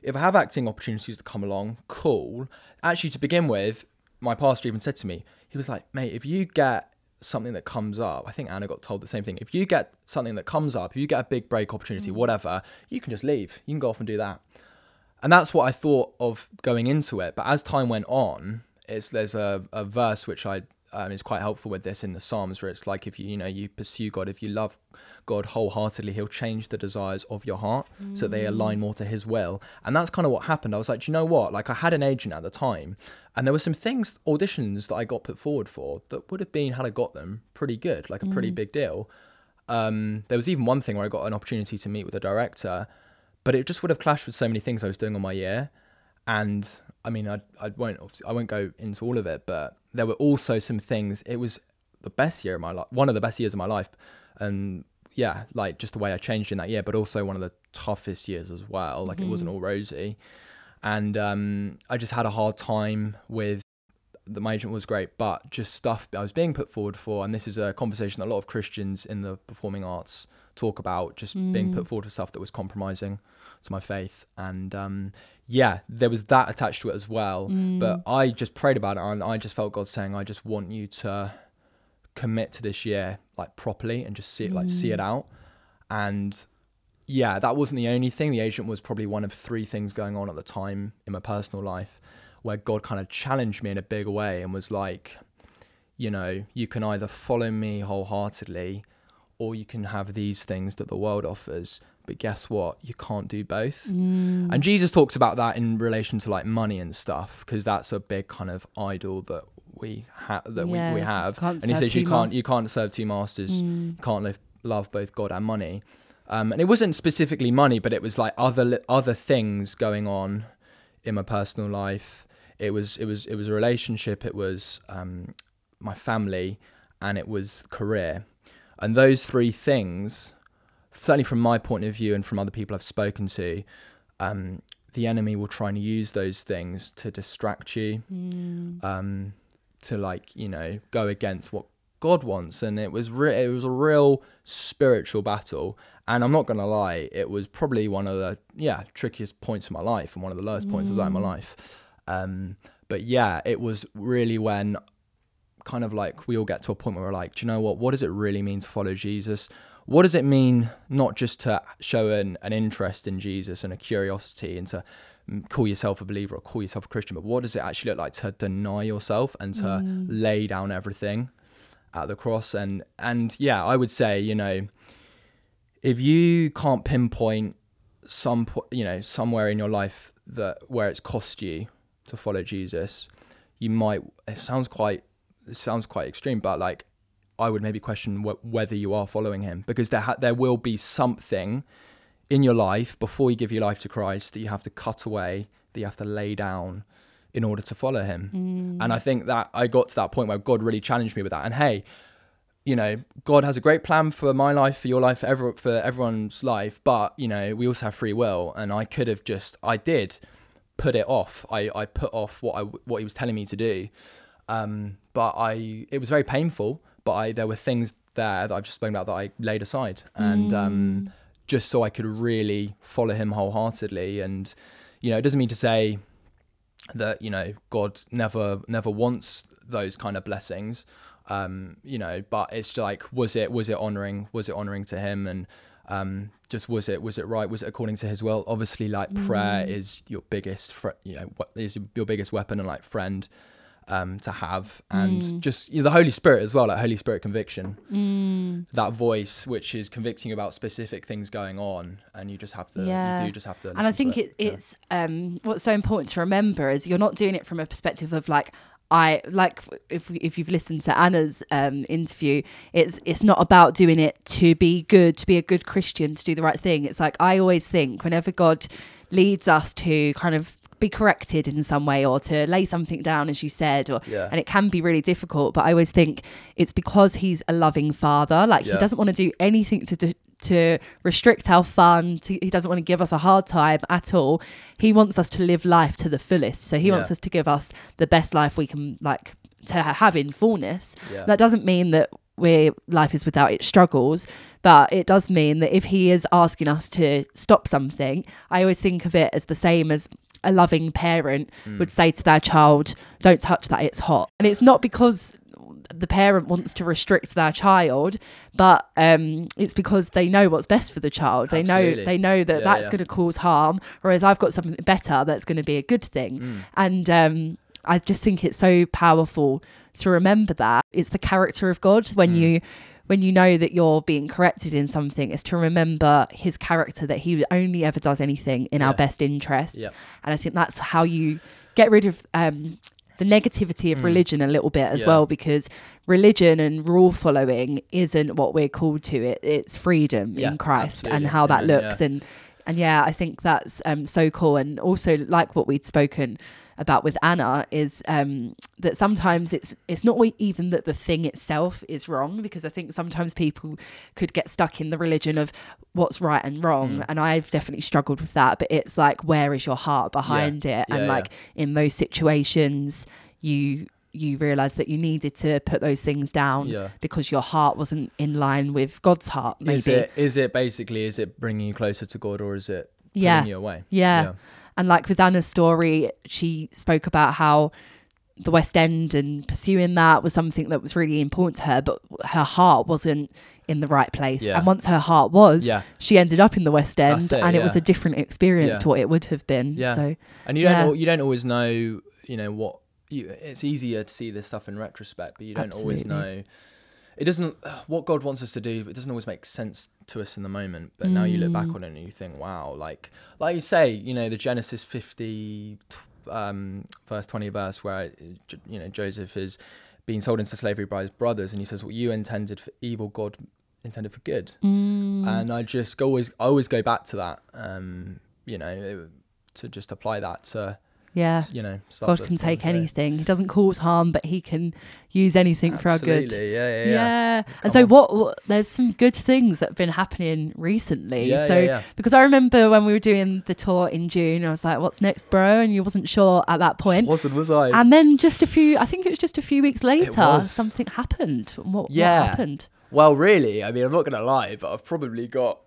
B: If I have acting opportunities to come along, cool. Actually, to begin with, my pastor even said to me, he was like, mate, if you get something that comes up, I think Anna got told the same thing. If you get something that comes up, if you get a big break opportunity, mm. whatever, you can just leave. You can go off and do that. And that's what I thought of going into it. But as time went on, it's there's a, a verse which I um, is quite helpful with this in the Psalms, where it's like if you you know you pursue God, if you love God wholeheartedly, He'll change the desires of your heart so they align more to His will. And that's kind of what happened. I was like, Do you know what? Like I had an agent at the time, and there were some things auditions that I got put forward for that would have been had I got them pretty good, like a pretty big deal. Um, there was even one thing where I got an opportunity to meet with a director, but it just would have clashed with so many things I was doing on my year. And I mean, I I won't I won't go into all of it, but there were also some things. It was the best year of my life, one of the best years of my life, and yeah, like just the way I changed in that year, but also one of the toughest years as well. Like it wasn't all rosy, and um, I just had a hard time with. The, my agent was great, but just stuff I was being put forward for, and this is a conversation that a lot of Christians in the performing arts talk about, just being put forward for stuff that was compromising to my faith, and um, yeah, there was that attached to it as well. But I just prayed about it, and I just felt God saying, "I just want you to commit to this year like properly and just see it like see it out." And yeah, that wasn't the only thing. The agent was probably one of three things going on at the time in my personal life where God kind of challenged me in a big way and was like, you know, you can either follow me wholeheartedly or you can have these things that the world offers. But guess what? You can't do both. And Jesus talks about that in relation to like money and stuff because that's a big kind of idol that we have that we, we have. And he says you can't
A: masters.
B: you can't serve two masters. You can't live, love both God and money. Um, and it wasn't specifically money, but it was like other other things going on in my personal life. It was it was it was a relationship. It was um, my family, and it was career. And those three things, certainly from my point of view and from other people I've spoken to, um, the enemy will try and use those things to distract you, um, to like you know go against what God wants. And it was re- it was a real spiritual battle. And I'm not gonna lie, it was probably one of the yeah trickiest points of my life and one of the lowest points of my life. Um, but yeah, it was really when kind of like we all get to a point where we're like, do you know what? What does it really mean to follow Jesus? What does it mean not just to show an, an interest in Jesus and a curiosity and to mm, call yourself a believer or call yourself a Christian, but what does it actually look like to deny yourself and to lay down everything at the cross? And and yeah, I would say, you know, if you can't pinpoint some po- you know somewhere in your life that where it's cost you to follow Jesus, you might. It sounds quite. It sounds quite extreme, but like I would maybe question wh- whether you are following Him because there ha- there will be something in your life before you give your life to Christ that you have to cut away, that you have to lay down in order to follow Him. And I think that I got to that point where God really challenged me with that. And hey, you know, God has a great plan for my life, for your life, for, every, for everyone's life. But, you know, we also have free will. And I could have just, I did put it off. I, I put off what I, what he was telling me to do. Um, but I, it was very painful, but I, there were things there that I've just spoken about that I laid aside. And, um, just so I could really follow him wholeheartedly. And, you know, it doesn't mean to say that, you know, God never, never wants those kind of blessings um you know but it's like was it was it honoring was it honoring to him? And um just was it was it right? Was it according to his will? Obviously like prayer is your biggest fr- you know what is your biggest weapon and like friend um to have and just you know, the holy spirit as well like holy spirit conviction that voice which is convicting about specific things going on and you just have to
A: Yeah.
B: you do just have to
A: and I think it,
B: Yeah.
A: it's um, what's so important to remember is you're not doing it from a perspective of like I like if if you've listened to Anna's um, interview, it's it's not about doing it to be good, to be a good Christian, to do the right thing. It's like I always think whenever God leads us to kind of be corrected in some way or to lay something down as you said or
B: Yeah.
A: and it can be really difficult but i always think it's because he's a loving father like
B: Yeah.
A: he doesn't want to do anything to do to restrict our fun to, he doesn't want to give us a hard time at all he wants us to live life to the fullest so he wants us to give us the best life we can like to have in fullness
B: Yeah.
A: that doesn't mean that we life is without its struggles but it does mean that if he is asking us to stop something i always think of it as the same as a loving parent
B: Hmm.
A: would say to their child don't touch that it's hot and it's not because the parent wants to restrict their child but um it's because they know what's best for the child they know they know that
B: Yeah,
A: that's
B: yeah.
A: going to cause harm whereas i've got something better that's going to be a good thing
B: Hmm.
A: and um i just think it's so powerful to remember that it's the character of god when
B: Hmm.
A: you when you know that you're being corrected in something is to remember his character that he only ever does anything in our best interest
B: Yeah.
A: and i think that's how you get rid of um the negativity of religion a little bit as
B: Mm. Yeah.
A: well because religion and rule following isn't what we're called to it it's freedom
B: Yeah,
A: in christ and how that
B: Amen,
A: looks
B: yeah.
A: and and yeah i think that's um so cool and also like what we'd spoken about with anna is um that sometimes it's it's not even that the thing itself is wrong because i think sometimes people could get stuck in the religion of what's right and wrong
B: Mm.
A: and i've definitely struggled with that but it's like where is your heart behind it
B: Yeah,
A: and
B: yeah.
A: like in those situations you you realize that you needed to put those things down
B: Yeah.
A: because your heart wasn't in line with god's heart maybe
B: Is it is it basically is it bringing you closer to God or is it pulling
A: Yeah.
B: you away?
A: Yeah. And like with Anna's story, she spoke about how the West End and pursuing that was something that was really important to her, but her heart wasn't in the right place.
B: Yeah.
A: And once her heart was,
B: Yeah.
A: she ended up in the West End
B: it,
A: and it was a different experience
B: Yeah.
A: to what it would have been.
B: Yeah.
A: So
B: And you don't
A: Yeah.
B: you don't always know you know what you. It's easier to see this stuff in retrospect, but you don't always know. It doesn't <sighs> what God wants us to do. It doesn't always make sense to us in the moment. But now you look back
A: Mm.
B: on it and you think, wow, like like you say, you know, the Genesis fifty, tw- um, verse twenty verse where you know Joseph is being sold into slavery by his brothers, and he says, "What you intended for evil, God intended for good."
A: mm,
B: and I just go always I always go back to that. Um, you know, it- to just apply that to
A: yeah.
B: you know
A: God can take anything. He doesn't cause harm, but he can use anything for our good.
B: Absolutely, Yeah, yeah,
A: Yeah.
B: yeah.
A: And so what, what there's some good things that have been happening recently.
B: Yeah,
A: so
B: yeah, yeah.
A: because I remember when we were doing the tour in June, I was like, what's next, bro? And you wasn't sure at that point.
B: Wasn't was I?
A: And then just a few I think it was just a few weeks later, something happened. What,
B: Yeah.
A: what happened?
B: well, really, I mean, I'm not gonna lie, but I've probably got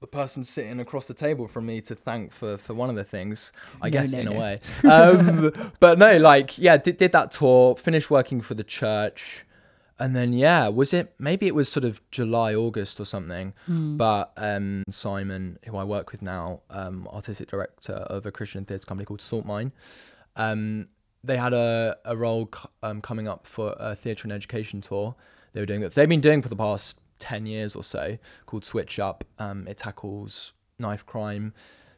B: the person sitting across the table from me to thank for for one of the things. I
A: No,
B: guess
A: no,
B: in
A: no.
B: a way. <laughs> Um, but no, like yeah, did did that tour, finished working for the church. And then yeah, was it maybe it was sort of July, August or something.
A: Hmm.
B: But um, Simon, who I work with now, um, artistic director of a Christian theatre company called Salt Mine, um, they had a, a role c- um, coming up for a theatre and education tour. They were doing that. They've been doing for the past ten years or so, called Switch Up. Um, it tackles knife crime,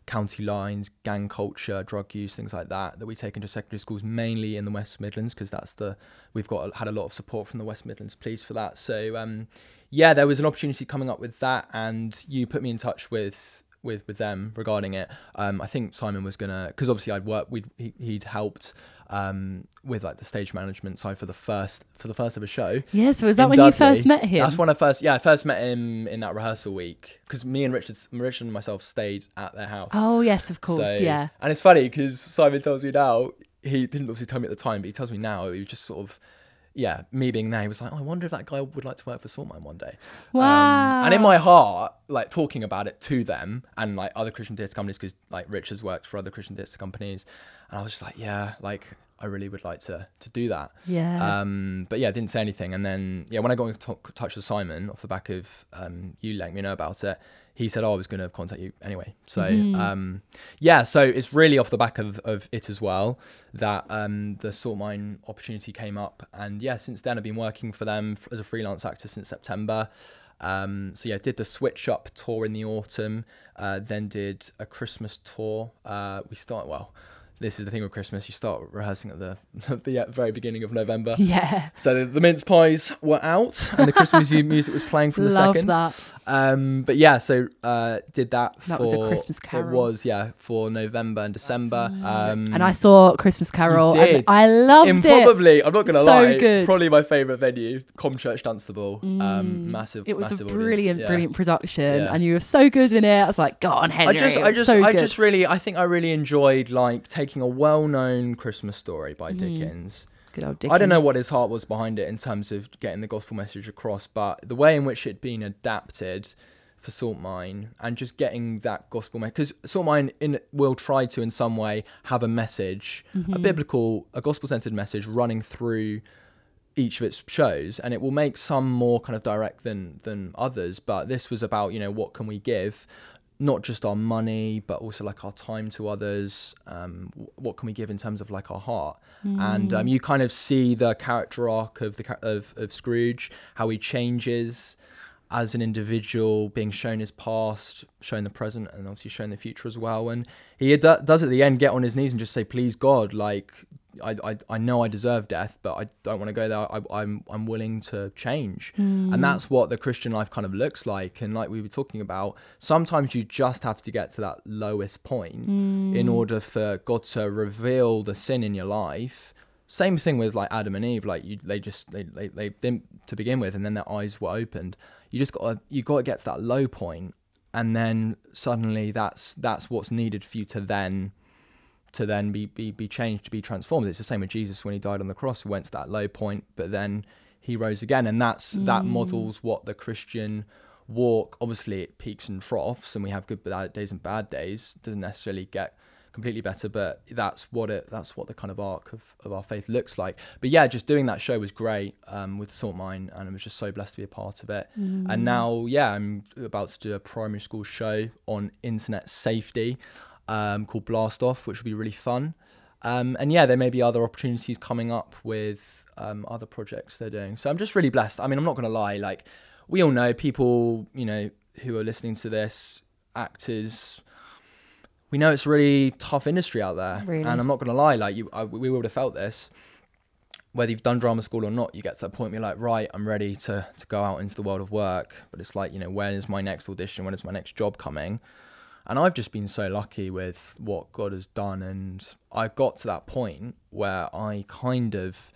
B: county lines, gang culture, drug use, things like that. That we take into secondary schools, mainly in the West Midlands, because that's the we've got had a lot of support from the West Midlands Police for that. So um, yeah, there was an opportunity coming up with that, and you put me in touch with with with them regarding it. Um, I think Simon was gonna because obviously I'd worked. We he, he'd helped um, with like the stage management side for the first for the first ever show.
A: Yeah, so was that when you first met him?
B: That's when I first yeah I first met him in that rehearsal week because me and Richard Richard and myself stayed at their house.
A: oh yes, of course,
B: So-
A: yeah.
B: And it's funny because Simon tells me now, he didn't obviously tell me at the time, but he tells me now, he was just sort of, yeah, me being there, he was like, oh, I wonder if that guy would like to work for Saltmine one day. Um, and in my heart, like talking about it to them and like other Christian theatre companies, because like Richard's worked for other Christian theatre companies. And I was just like, yeah, like I really would like to to do that.
A: Yeah.
B: Um, but yeah, I didn't say anything. And then yeah, when I got in to- touch with Simon off the back of um, you letting me know about it, he said, "Oh, I was going to contact you anyway." So
A: Mm-hmm.
B: um, yeah, so it's really off the back of, of it as well that um, the Salt Mine opportunity came up. And yeah, since then I've been working for them f- as a freelance actor since September. Um, so yeah, did the Switch Up tour in the autumn, uh, then did a Christmas tour. Uh, we start well this is the thing with Christmas. You start rehearsing at the <laughs> the very beginning of November.
A: Yeah.
B: So the, the mince pies were out, and the Christmas <laughs> music was playing from the
A: Love
B: second.
A: that.
B: Um, but yeah, so uh, did that.
A: That
B: for,
A: was a Christmas Carol.
B: It was, yeah, for November and December. Um,
A: And I saw Christmas Carol
B: did.
A: and I loved
B: in
A: it.
B: probably, I'm not gonna
A: So
B: lie,
A: good.
B: probably my favourite venue, Comchurch Dunstable. Um, massive.
A: It was a
B: massive
A: brilliant,
B: audience. Yeah.
A: brilliant production,
B: Yeah.
A: and you were so good in it. I was like, "Go on, Henry!"
B: I just, I just,
A: so
B: I
A: good.
B: just really, I think I really enjoyed like taking a well-known Christmas story by Dickens.
A: good old
B: I don't know what his heart was behind it in terms of getting the gospel message across, but the way in which it'd been adapted for Salt Mine and just getting that gospel message, because Salt Mine in, will try to in some way have a message,
A: Mm-hmm.
B: a biblical, a gospel-centered message running through each of its shows, and it will make some more kind of direct than than others. But this was about you know what can we give. Not just our money, but also like our time to others. Um, what can we give in terms of like our heart? And um, you kind of see the character arc of the of, of Scrooge, how he changes as an individual, being shown his past, shown the present, and obviously shown the future as well. And he do- does at the end get on his knees and just say, "Please God, like I, I, I know I deserve death, but I don't want to go there. I, I'm I'm willing to change." And hmm. that's what the Christian life kind of looks like. And like we were talking about, sometimes you just have to get to that lowest point in hmm. order for God to reveal the sin in your life same thing with like Adam and Eve. Like you, they just they, they they didn't to begin with, and then their eyes were opened. You just got to you got to get to that low point, and then suddenly that's that's what's needed for you to then to then be be be changed to be transformed. It's the same with Jesus when he died on the cross. He went to that low point, but then he rose again, and that's that models what the Christian walk. Obviously, it peaks and troughs, and we have good bad days and bad days. Doesn't necessarily get completely better but that's what it that's what the kind of arc of, of our faith looks like but yeah just doing that show was great um, with salt mine and i was just so blessed to be a part of it and now yeah i'm about to do a primary school show on internet safety um, called blast off which will be really fun um, and yeah there may be other opportunities coming up with um, other projects they're doing so i'm just really blessed i mean i'm not gonna lie like we all know people you know who are listening to this actors we know it's a really tough industry out there.
A: Really?
B: And I'm not going to lie, like you, I, we would have felt this. Whether you've done drama school or not, you get to that point where you're like, right, I'm ready to, to go out into the world of work. But it's like, you know, when is my next audition? When is my next job coming? And I've just been so lucky with what God has done. And I got to that point where I kind of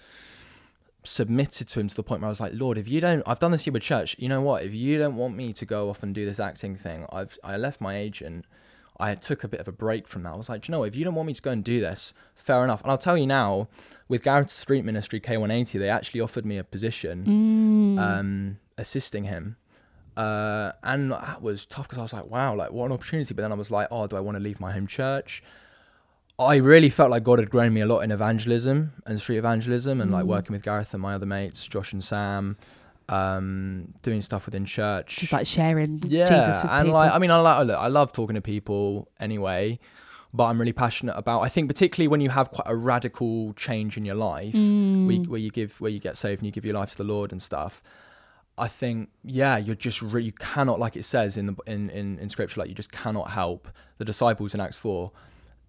B: submitted to him to the point where I was like, Lord, if you don't, I've done this here with church. You know what? If you don't want me to go off and do this acting thing, I've I left my agent. I took a bit of a break from that. I was like, you know, if you don't want me to go and do this, fair enough. And I'll tell you now, with Gareth Street Ministry K180, they actually offered me a position, um, assisting him. Uh, and that was tough because I was like, wow, like what an opportunity. But then I was like, oh, do I want to leave my home church? I really felt like God had grown me a lot in evangelism and street evangelism and like working with Gareth and my other mates, Josh and Sam, um, doing stuff within church.
A: just like sharing
B: yeah,
A: Jesus with
B: and
A: people.
B: like I mean, I like look, I love talking to people anyway, but I'm really passionate about. I think particularly when you have quite a radical change in your life,
A: Mm.
B: where, you, where you give where you get saved and you give your life to the Lord and stuff. I think yeah, you're just re- you cannot like it says in the in, in in scripture like you just cannot help the disciples in Acts four.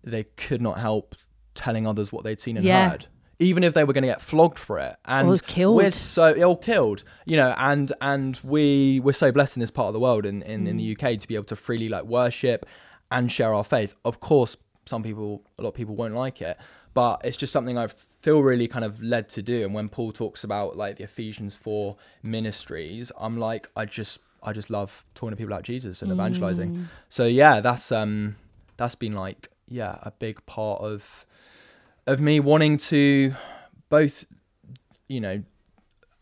B: They could not help telling others what they'd seen and
A: Yeah.
B: heard, even if they were going to get flogged for it and
A: Or killed.
B: We're so ill killed, you know, and and we we're so blessed in this part of the world in in, in
A: Mm.
B: the UK to be able to freely like worship and share our faith. Of course, some people, a lot of people won't like it, but it's just something I feel really kind of led to do. And when Paul talks about like the Ephesians four ministries, I'm like, I just I just love talking to people about Jesus and evangelizing. So yeah, that's um that's been like yeah a big part of of me wanting to both you know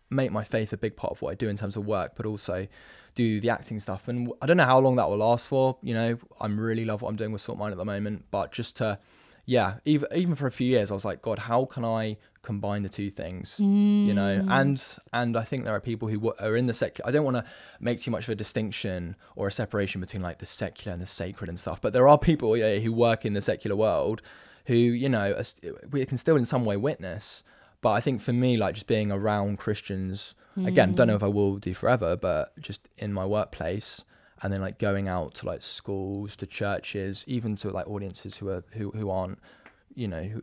B: make my faith a big part of what I do in terms of work, but also do the acting stuff. And I don't know how long that will last for. You know, I'm really love what I'm doing with Salt Mine at the moment, but just to, yeah, even even for a few years, I was like, God, how can I combine the two things? You know, hmm. and and I think there are people who wa- are in the secular. I don't want to make too much of a distinction or a separation between like the secular and the sacred and stuff, but there are people yeah, who work in the secular world who you know are st- we can still in some way witness. But I think for me, like just being around Christians, again, don't hmm. know if I will do forever, but just in my workplace and then like going out to like schools, to churches, even to like audiences who are who, who aren't you know who,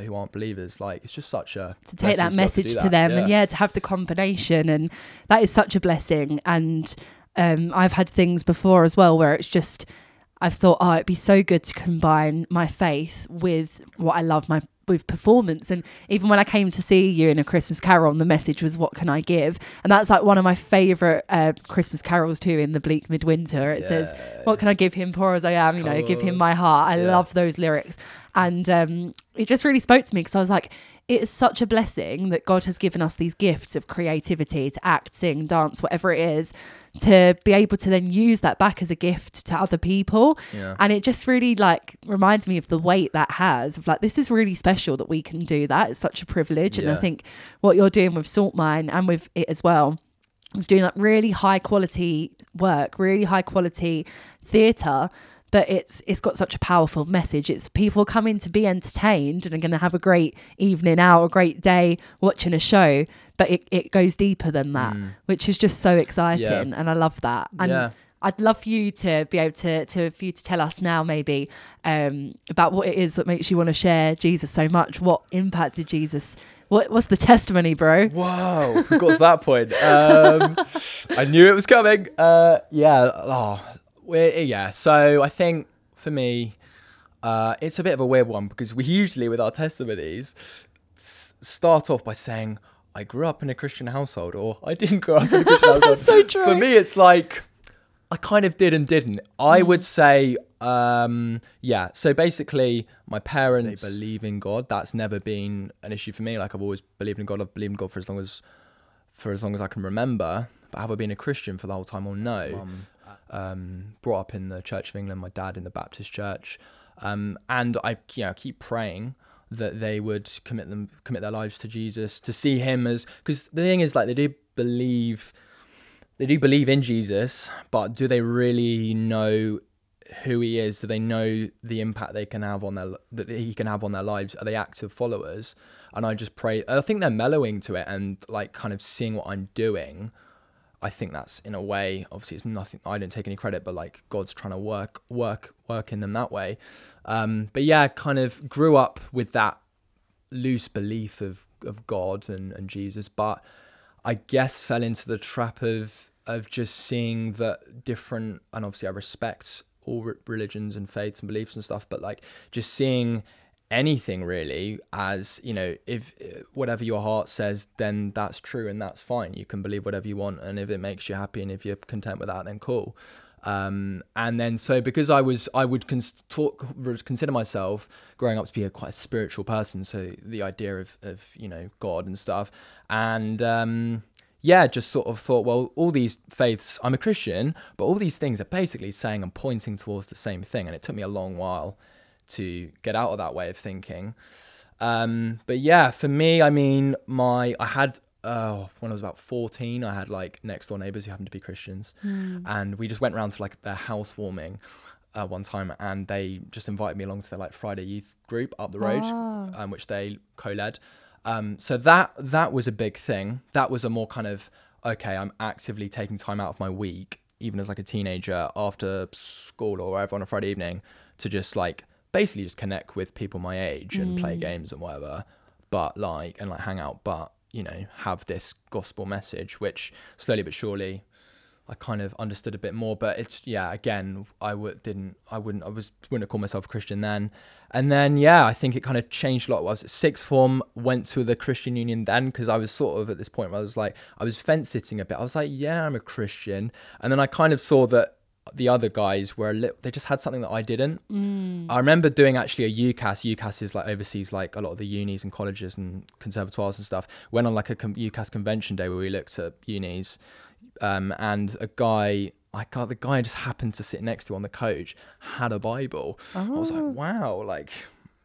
B: who aren't believers. Like it's just such a
A: to take that message to,
B: that.
A: them and yeah to have the combination and that is such a blessing and um, i've had things before as well where it's just i've thought oh it'd be so good to combine my faith with what i love my with performance. And even when i came to see you in a christmas carol the message was what can i give? And that's like one of my favorite uh, christmas carols too in the bleak midwinter. It says what can i give him poor as i am? You know give him my heart. I
B: Yeah.
A: love those lyrics. And um, it just really spoke to me because I was like, it is such a blessing that God has given us these gifts of creativity to act, sing, dance, whatever it is, to be able to then use that back as a gift to other people.
B: Yeah.
A: And it just really like reminds me of the weight that has of like, this is really special that we can do that. It's such a privilege. And I think what you're doing with Salt Mine and with it as well is doing like really high quality work, really high quality theatre. But it's it's got such a powerful message. It's people coming to be entertained and are going to have a great evening out, a great day watching a show. But it, it goes deeper than that, which is just so exciting, and I love that. And
B: Yeah.
A: I'd love for you to be able to, to for you to tell us now maybe um, about what it is that makes you want to share Jesus so much. What impacted Jesus? What what's the testimony, bro?
B: Whoa, we got to that point. Um, <laughs> I knew it was coming. Uh, yeah. Oh, yeah. So I think for me, uh, it's a bit of a weird one because we usually, with our testimonies, s- start off by saying, "I grew up in a Christian household," or "I didn't grow up in a Christian <laughs> household."
A: so true.
B: For me, it's like I kind of did and didn't. I would say, um, yeah. So basically, my parents they believe in God. That's never been an issue for me. Like I've always believed in God. I've believed in God for as long as for as long as I can remember. But have I been a Christian for the whole time or no? Um, brought up in the Church of England. My dad in the Baptist Church, um, and I you know keep praying that they would commit them commit their lives to Jesus to see Him as because the thing is like they do believe they do believe in Jesus, but do they really know who he is? Do they know the impact they can have on their that he can have on their lives? Are they active followers? And I just pray. I think they're mellowing to it and like kind of seeing what I'm doing. I think that's in a way. Obviously, it's nothing. I didn't take any credit, but like God's trying to work, work, work in them that way. Um, but yeah, kind of grew up with that loose belief of of God and, and Jesus, but I guess fell into the trap of of just seeing that different and obviously I respect all re- religions and faiths and beliefs and stuff, but like just seeing anything really as you know if uh, whatever your heart says then that's true and that's fine. You can believe whatever you want and if it makes you happy and if you're content with that then cool. Um, and then so because I was I would cons- talk, consider myself growing up to be a quite a spiritual person so the idea of, of you know God and stuff. And um, yeah just sort of thought well all these faiths I'm a Christian but all these things are basically saying and pointing towards the same thing and it took me a long while to get out of that way of thinking um, but yeah for me I mean my I had uh, when I was about 14, I had like next door neighbors who happened to be Christians. And we just went around to like their housewarming uh, one time and they just invited me along to their like Friday youth group up the road,
A: Ah.
B: um, which they co led. Um, so that that was a big thing. That was a more kind of, okay, I'm actively taking time out of my week, even as like a teenager after school or whatever on a Friday evening to just like basically just connect with people my age and play mm. games and whatever but like and like hang out but you know have this gospel message which slowly but surely I kind of understood a bit more but it's yeah again I would didn't I wouldn't I was wouldn't have called myself a Christian then. And then yeah I think it kind of changed a lot. I was at sixth form went to the Christian Union then because I was sort of at this point where I was like I was fence sitting a bit. I was like yeah I'm a Christian. And then I kind of saw that the other guys were a little, they just had something that I didn't. I remember doing actually a UCAS. UCAS is like oversees, like a lot of the unis and colleges and conservatoires and stuff. Went on like a UCAS convention day where we looked at unis, um, and a guy. I got the guy I just happened to sit next to on the coach had a Bible. I was like, wow, like,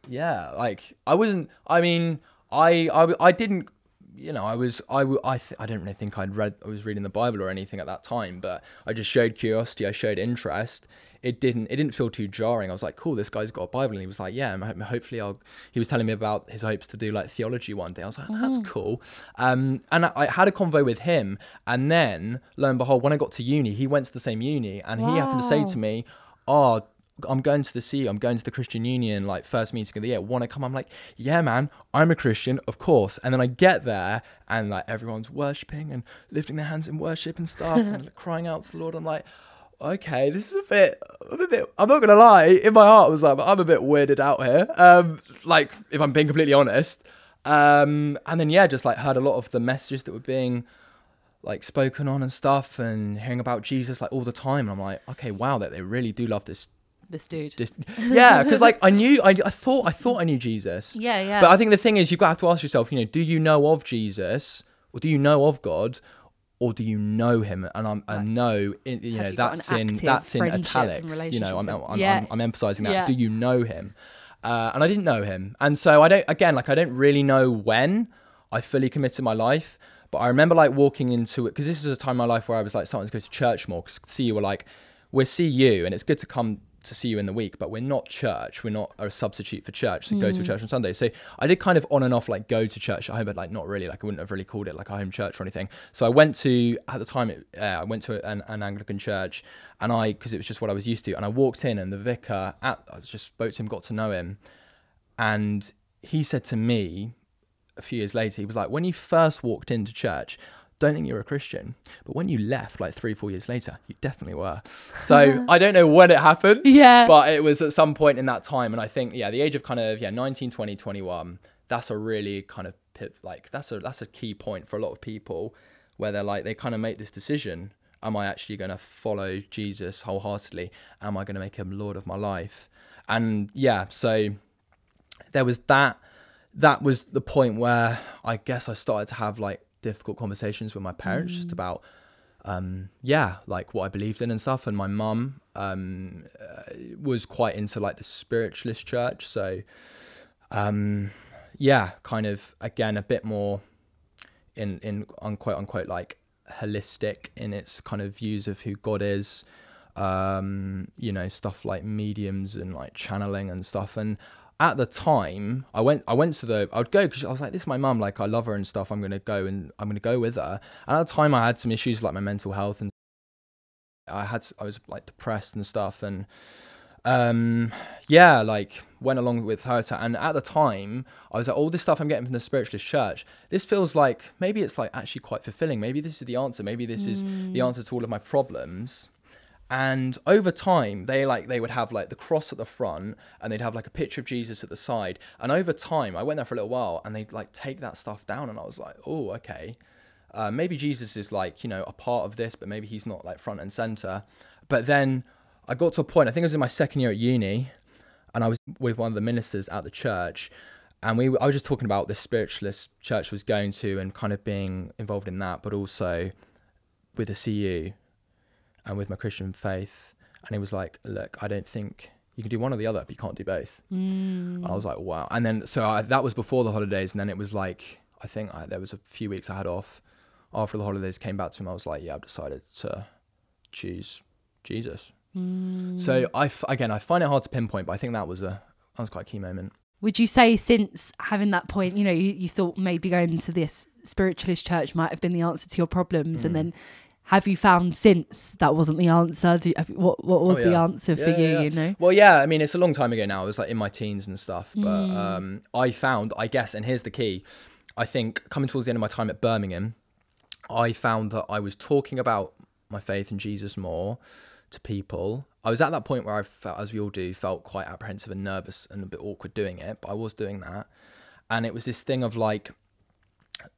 B: yeah, like I wasn't. I mean, I I, I didn't you know, I was, I th- I don't really think I'd read, I was reading the Bible or anything at that time, but I just showed curiosity. I showed interest. It didn't, it didn't feel too jarring. I was like, cool, this guy's got a Bible. And he was like, yeah, hopefully I'll, he was telling me about his hopes to do like theology one day. I was like, that's cool. Um, and I, I had a convo with him. And then lo and behold, when I got to uni, he went to the same uni and he happened to say to me, oh, I'm going to the sea. I'm going to the Christian Union, like first meeting of the year. Want to come? I'm like, yeah, man, I'm a Christian, of course. And then I get there and like everyone's worshiping and lifting their hands in worship and stuff and like, <laughs> crying out to the Lord. I'm like, okay, this is a bit, I'm a bit. I'm not gonna lie. In my heart, I was like, I'm a bit weirded out here. Um, like if I'm being completely honest. Um, and then yeah, just like heard a lot of the messages that were being like spoken on and stuff and hearing about Jesus like all the time. And I'm like, okay, wow, that they really do love this.
A: This dude.
B: This, yeah, because like I knew, I, I thought, I thought I knew Jesus.
A: yeah, yeah.
B: But I think the thing is, you've got to have to ask yourself, you know, do you know of Jesus, or do you know of God, or do you know Him? And I'm, I know, in, you
A: Have
B: know,
A: you
B: that's in that's in italics. You know, I'm, I'm.
A: Yeah.
B: I'm, I'm emphasizing that.
A: Yeah.
B: Do you know Him? Uh, and I didn't know Him, and so I don't. Again, like I don't really know when I fully committed my life. But I remember like walking into it because this was a time in my life where I was like starting to go to church more. Because CU were like, we're CU, and it's good to come to CU in the week, but we're not church. We're not a substitute for church. So go to a church on Sunday. So I did kind of on and off like go to church at home, but like not really. Like I wouldn't have really called it like a home church or anything. So I went to at the time it, uh, I went to an, an Anglican church, and I because it was just what I was used to, and I walked in, and the vicar at I just spoke to him, got to know him, and he said to me a few years later, he was like, when you first walked into church, don't think you're a Christian, but when you left, like three, four years later, you definitely were. <laughs> So I don't know when it happened,
A: yeah.
B: but it was at some point in that time. And I think, yeah, the age of kind of, yeah, 19, 20, 21, that's a really kind of pit, like, that's a, that's a key point for a lot of people where they're like, they kind of make this decision. Am I actually going to follow Jesus wholeheartedly? Am I going to make him Lord of my life? And yeah, so there was that that was the point where I guess I started to have like difficult conversations with my parents just about um yeah like what I believed in and stuff. And my mum um uh, was quite into like the spiritualist church. So um yeah kind of again a bit more in in unquote unquote like holistic in its kind of views of who God is. Um you know stuff like mediums and like channeling and stuff. And at the time i went i went to the i would go because i was like this is my mum like i love her and stuff. I'm gonna go and i'm gonna go with her. And at the time i had some issues like my mental health and i had i was like depressed and stuff and um yeah like went along with her to, and at the time i was like all this stuff i'm getting from the spiritualist church this feels like maybe it's like actually quite fulfilling. Maybe this is the answer. Maybe this is the answer to all of my problems and over time they like they would have like the cross at the front and they'd have like a picture of jesus at the side. And over time i went there for a little while and they'd like take that stuff down and i was like oh okay. Uh, maybe jesus is like you know a part of this but maybe he's not like front and center. But then i got to a point i think it was in my second year at uni and i was with one of the ministers at the church and we i was just talking about the spiritualist church was going to and kind of being involved in that but also with the cu and with my Christian faith. And he was like, "Look, I don't think you can do one or the other, but you can't do both."
A: Mm.
B: I was like, "Wow!" And then so I, that was before the holidays, and then it was like I think I, there was a few weeks I had off after the holidays. Came back to him, I was like, "Yeah, I've decided to choose Jesus."
A: Mm.
B: So I f- again, I find it hard to pinpoint, but I think that was a that was quite a key moment.
A: Would you say since having that point, you know, you, you thought maybe going to this spiritualist church might have been the answer to your problems,
B: Mm.
A: and then have you found since that wasn't the answer? Do, have, you- what what was
B: Oh,
A: the
B: yeah.
A: answer for
B: Yeah,
A: you?
B: yeah, yeah.
A: You know,
B: Well, yeah, I mean, it's a long time ago now. I was like in my teens and stuff. But
A: Mm.
B: um, I found, I guess, and here's the key I think coming towards the end of my time at Birmingham, I found that I was talking about my faith in Jesus more to people. I was at that point where I felt, as we all do, felt quite apprehensive and nervous and a bit awkward doing it, but I was doing that. And it was this thing of like,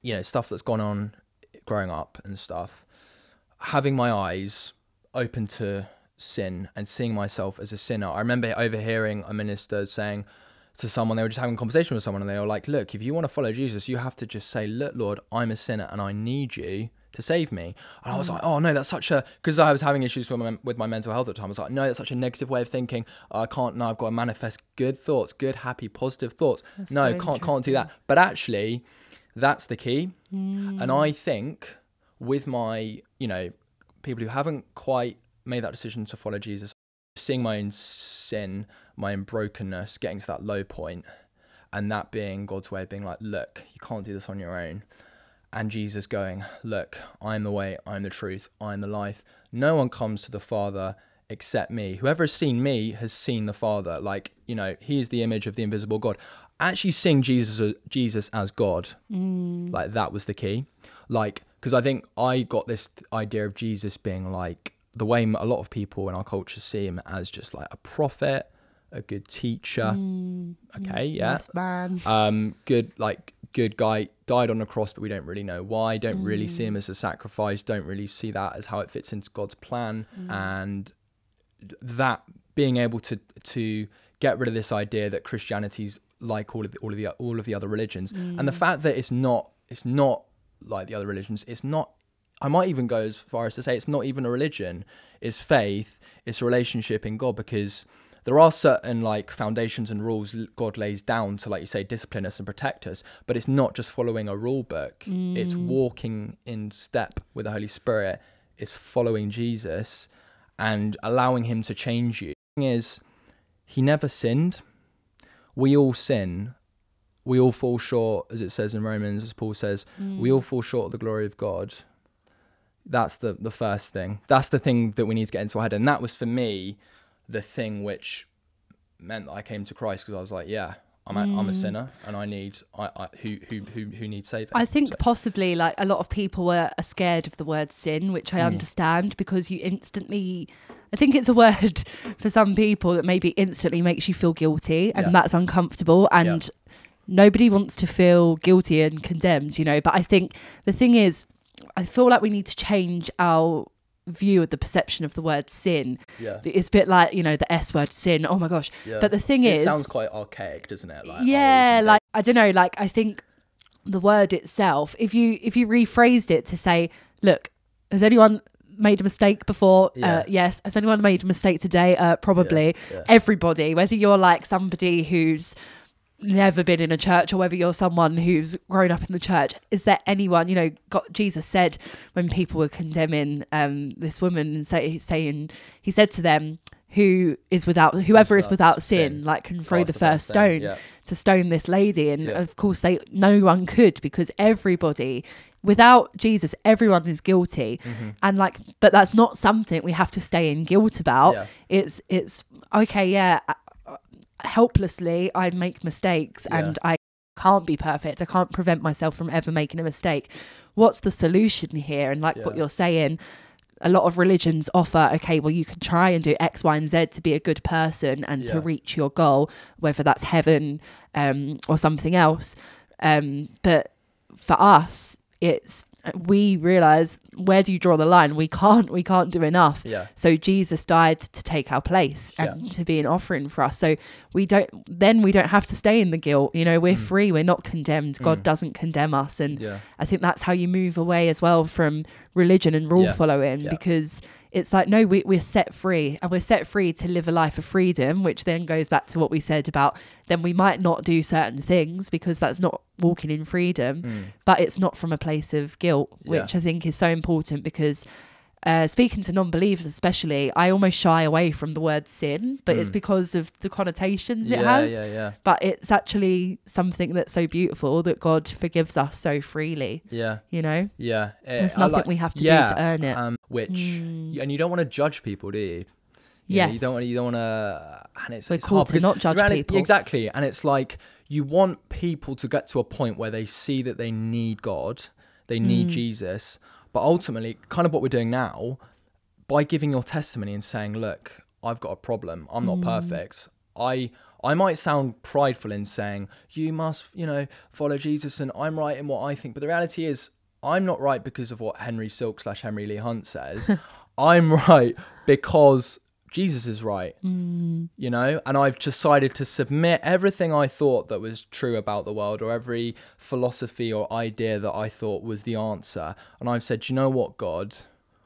B: you know, stuff that's gone on growing up and stuff, having my eyes open to sin and seeing myself as a sinner. I remember overhearing a minister saying to someone, they were just having a conversation with someone, and they were like, Look, if you want to follow Jesus, you have to just say, Look, Lord, I'm a sinner and I need you to save me. And I was like, Oh, no, that's such a, because I was having issues with my, with my mental health at the time. I was like, No, that's such a negative way of thinking. I can't, no, I've got to manifest good thoughts, good, happy, positive thoughts.
A: That's
B: no,
A: so
B: can't, can't do that. But actually, that's the key.
A: Mm.
B: And I think with my, you know, people who haven't quite made that decision to follow Jesus, seeing my own sin, my own brokenness, getting to that low point, and that being God's way of being like, look, you can't do this on your own. And Jesus going, look, I'm the way, I'm the truth, I'm the life. No one comes to the Father except me. Whoever has seen me has seen the Father. Like, you know, he is the image of the invisible God. Actually seeing Jesus uh, Jesus as God. Mm. Like that was the key. Like because I think I got this idea of Jesus being like the way a lot of people in our culture see him as just like a prophet, a good teacher. Mm, okay, mm, yeah.
A: Yes, man.
B: Um, good like good guy died on a cross, but we don't really know why. Don't really see him mm. as a sacrifice. Don't really see that as how it fits into God's plan. And that being able to to get rid of this idea that Christianity's like all of the, all of the all of the other religions, and the fact that it's not it's not like the other religions. It's not. I might even go as far as to say it's not even a religion. It's faith. It's a relationship in God because there are certain like foundations and rules God lays down to, like you say, discipline us and protect us. But it's not just following a rule book. It's mm. walking in step with the Holy Spirit. It's following Jesus and allowing Him to change you. The thing is, He never sinned. We all sin. We all fall short, as it says in Romans, as Paul says, mm. we all fall short of the glory of God. That's the the first thing. That's the thing that we need to get into our head, and that was for me the thing which meant that I came to Christ because I was like, yeah, I'm a, I'm a mm. sinner and I need I, I who who who who needs saving.
A: I think
B: So-
A: possibly like a lot of people are, are scared of the word sin, which. I mm. understand because you instantly. I think it's a <laughs> word for some people that maybe instantly makes you feel guilty, and
B: Yeah.
A: that's uncomfortable. And nobody wants to feel guilty and condemned, you know. But I think the thing is, I feel like we need to change our view of the perception of the word sin.
B: yeah,
A: It's a bit like you know the S word sin. Oh my gosh!
B: yeah.
A: But the thing
B: it
A: is,
B: sounds quite archaic, doesn't it? Like
A: yeah like i don't know like i think the word itself if you if you rephrased it to say look has anyone made a mistake before
B: Yeah.
A: uh, yes has anyone made a mistake today uh, probably
B: yeah.
A: everybody whether you're like somebody who's never been in a church or whether you're someone who's grown up in the church is there anyone you know god jesus said when people were condemning um this woman and say, saying he said to them who is without whoever is
B: without
A: sin,
B: sin,
A: like can throw the first
B: stone, yeah.
A: to stone this lady and
B: Yeah.
A: of course they no one could because everybody without jesus everyone is guilty
B: Mm-hmm.
A: and like but that's not something we have to stay in guilt about
B: Yeah.
A: it's it's okay yeah helplessly i make mistakes
B: Yeah.
A: and i can't be perfect. I can't prevent myself from ever making a mistake. What's the solution here? And like what you're saying a lot of religions offer okay well you can try and do x y and z to be a good person and to reach your goal whether that's heaven um, or something else. Um, but for us it's we realize where do you draw the line? We can't we can't do enough.
B: Yeah.
A: so jesus died to take our place and to be an offering for us. So we don't then we don't have to stay in the guilt. You know we're free. We're not condemned. God doesn't condemn us. And
B: Mm. Yeah.
A: I think that's how you move away as well from religion and rule
B: Yeah.
A: following
B: Yeah.
A: because it's like, no, we, we're set free and we're set free to live a life of freedom, which then goes back to what we said about then we might not do certain things because that's not walking in freedom, but it's not from a place of guilt,
B: Mm. Yeah.
A: which I think is so important because. Uh, speaking to non-believers especially i almost shy away from the word sin but it's because of the connotations it
B: Mm. yeah,
A: has
B: yeah, yeah,
A: but it's actually something that's so beautiful that god forgives us so freely
B: yeah.
A: you know
B: Yeah, eh,
A: There's nothing
B: like-
A: we have to do to earn it. Mm.
B: Um, which and you don't want to judge people, do you? You know, you don't want. You don't want to. And it's
A: We're
B: it's
A: called
B: hard
A: to not judge people.
B: Exactly, and it's like you want people to get to a point where they see that they need God, they
A: Mm.
B: need Jesus, but ultimately, kind of what we're doing now, by giving your testimony and saying, "Look, I've got a problem. I'm not
A: Mm.
B: perfect. I." I might sound prideful in saying you must, you know, follow Jesus and I'm right in what I think, but the reality is I'm not right because of what Henry Silk slash Henry Leigh-Hunt says. <laughs> I'm right because Jesus is right, mm. you know, and I've decided to submit everything I thought that was true about the world or every philosophy or idea that I thought was the answer. And I've said, you know what, God,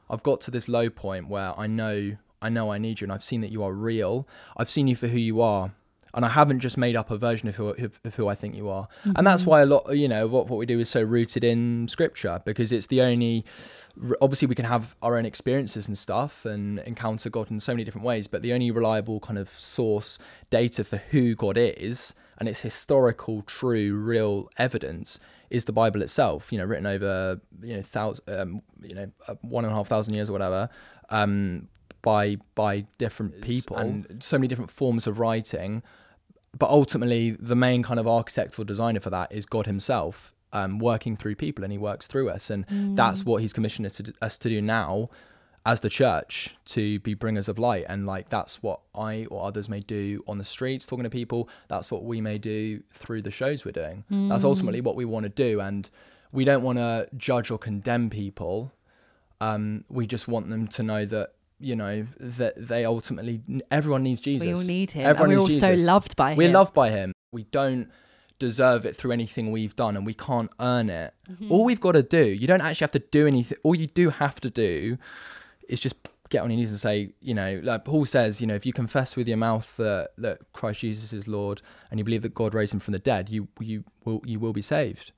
B: I've got to this low point where I know, I know I need you and I've seen that you are real. I've seen you for who you are. And I haven't just made up a version of who, of, who I think you are. And that's why a lot, you know, what, what we do is so rooted in scripture because it's the only, obviously we can have our own experiences and stuff and encounter God in so many different ways, but the only reliable kind of source data for who God is and its historical, true, real evidence is the Bible itself, you know, written over, you know, thousand, um, you know, uh, one and a half thousand years or whatever. Um, by by different people and so many different forms of writing. But ultimately, the main kind of architect or designer for that is God Himself, um, working through people, and He works through us, and that's what He's commissioned us to, us to do now, as the church, to be bringers of light, and like that's what I or others may do on the streets, talking to people. That's what we may do through the shows we're doing. That's ultimately what we want to do, and we don't want to judge or condemn people. Um, we just want them to know that you know that they ultimately everyone needs Jesus.
A: We all need him.
B: Everyone
A: and we're also
B: Jesus.
A: loved by him.
B: We're loved by him. We don't deserve it through anything we've done and we can't earn it.
A: Mm-hmm.
B: All we've got to do, you don't actually have to do anything. All you do have to do is just get on your knees and say, you know, like Paul says, you know, if you confess with your mouth that, that Christ Jesus is Lord and you believe that God raised him from the dead, you you will you will be saved.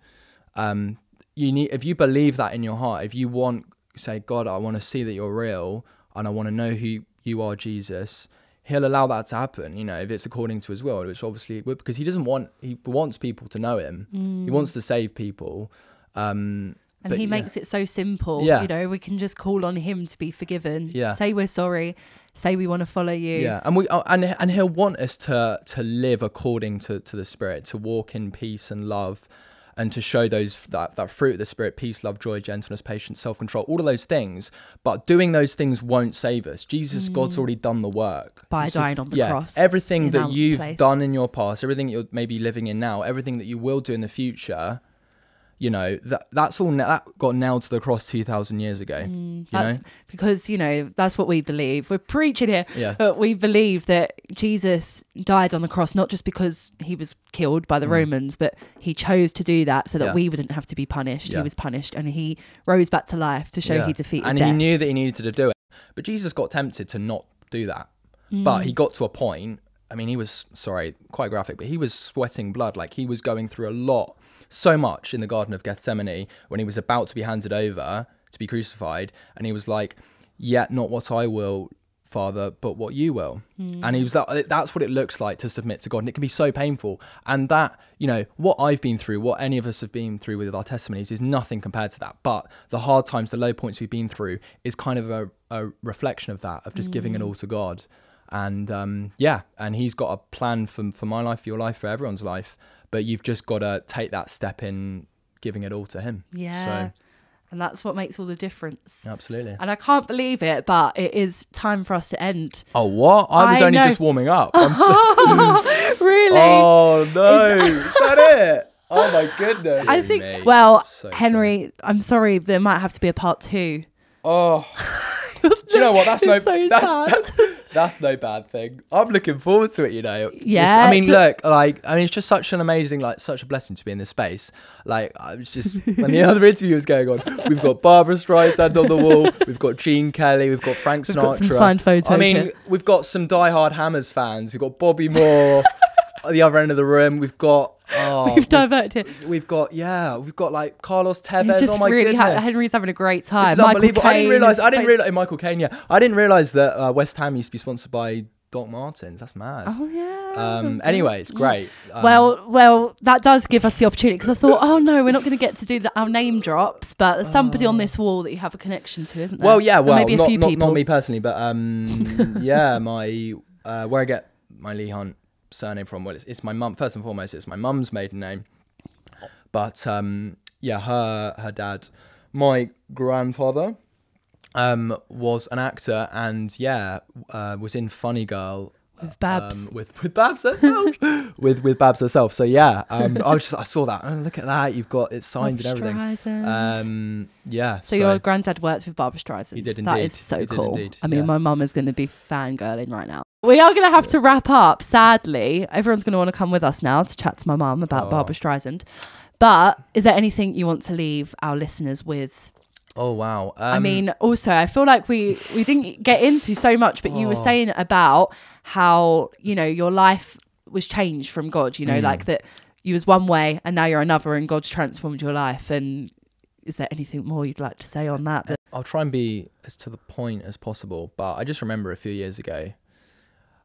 B: Um, you need if you believe that in your heart, if you want say, God, I want to see that you're real and I want to know who you are, Jesus, he'll allow that to happen, you know, if it's according to his will, which obviously because he doesn't want he wants people to know him. He wants to save people. Um
A: and
B: but
A: he
B: yeah.
A: makes it so simple.
B: Yeah.
A: You know, we can just call on him to be forgiven.
B: Yeah.
A: Say we're sorry. Say we want to follow you.
B: Yeah, and we uh, and and he'll want us to to live according to to the Spirit, to walk in peace and love, and to show those that that fruit of the Spirit: peace, love, joy, gentleness, patience, self control. All of those things. But doing those things won't save us. Jesus, God's already done the work
A: Mm. By
B: So-
A: dying on the
B: yeah,
A: cross
B: Everything that you've
A: place.
B: done in your past, everything you're maybe living in now, everything that you will do in the future. You know that that's all that got nailed to the cross two thousand years ago. you
A: That's
B: know,
A: because, you know, that's what we believe. We're preaching here.
B: Yeah.
A: But we believe that Jesus died on the cross not just because he was killed by the Romans, but he chose to do that so that
B: Mm. Yeah.
A: we wouldn't have to be punished.
B: Yeah.
A: He was punished and he rose back to life to show
B: Yeah.
A: he defeated
B: and
A: death.
B: he knew that he needed to do it but jesus got tempted to not do that but
A: Mm.
B: he got to a point i mean he was sorry quite graphic but he was sweating blood like he was going through a lot so much in the garden of gethsemane when he was about to be handed over to be crucified and he was like yet not what i will father but what you will. And he was that that's what it looks like to submit to god and it can be so painful. And that you know what i've been through what any of us have been through with our testimonies is nothing compared to that. But the hard times the low points we've been through is kind of a, a reflection of that of just giving it all to god. And um, yeah and he's got a plan for, for my life for your life for everyone's life but you've just got to take that step in giving it all to him
A: yeah. And that's what makes all the difference.
B: absolutely
A: And I can't believe it, but it is time for us to end.
B: oh what i was
A: I
B: only
A: know.
B: just warming up <laughs> I'm so- <laughs>
A: really?
B: Oh no! Is that it? Oh my goodness!
A: I think,
B: Mate,
A: well,
B: so sorry.
A: Henry, I'm sorry, there might have to be a part two.
B: Oh, <laughs> do you know what? That's <laughs> no
A: so <laughs>
B: that's, that's that's no bad thing. I'm looking forward to it. You know. It's-
A: Yeah,
B: I mean, look, like, I mean, it's just such an amazing, like, such a blessing to be in this space. Like, I was just when the <laughs> other interview was going on, we've got Barbra Streisand on the wall, we've got Gene Kelly, we've got Frank Sinatra.
A: We've got some signed photos
B: I mean,
A: here.
B: we've got some diehard Hammers fans. We've got Bobby Moore. at the other end of the room, we've got. Oh,
A: We've diverted.
B: We've got yeah, we've got like Carlos Tevez.
A: He's just
B: oh my
A: really ha-
B: goodness.
A: Henry's having a great
B: This
A: time.
B: is
A: Michael
B: unbelievable. I didn't realize. I didn't realize Michael Caine. Yeah, I didn't realize that uh, West Ham used to be sponsored by Doc Martens. That's mad.
A: Oh yeah.
B: Um. Anyway, it's great. Um,
A: well, well, that does give us the opportunity because I thought, <laughs> oh no, we're not going to get to do the, our name drops, but there's somebody on this wall that you have a connection to, isn't there?
B: Well, yeah. Well,
A: maybe a
B: not,
A: few
B: not,
A: people.
B: not me personally, but um, <laughs> yeah, my uh, where I get my Leigh Hunt surname from. Well, it's, it's my mum. First and foremost, it's my mum's maiden name. But um, yeah, her her dad, my grandfather, um, was an actor, and yeah, uh, was in Funny Girl.
A: With Babs.
B: um, with with Babs herself, <laughs> with with Babs herself. So yeah, um, I was just I saw that. Oh, look at that! You've got it signed and everything. Um, yeah.
A: so, your granddad worked with Barbra Streisand.
B: He did
A: That
B: indeed.
A: is so
B: He
A: cool. I mean,
B: yeah.
A: my mum is going to be fangirling right now. We are going to have to wrap up. Sadly, everyone's going to want to come with us now to chat to my mum about
B: Oh.
A: Barbra Streisand. But is there anything you want to leave our listeners with?
B: Oh wow. Um,
A: I mean, also, I feel like we we didn't get into so much, but you were
B: Oh.
A: saying about how you know your life was changed from God. You know,
B: Mm.
A: like that you was one way and now you're another, and God's transformed your life. And is there anything more you'd like to say on that? that
B: I'll try and be as to the point as possible, but I just remember a few years ago,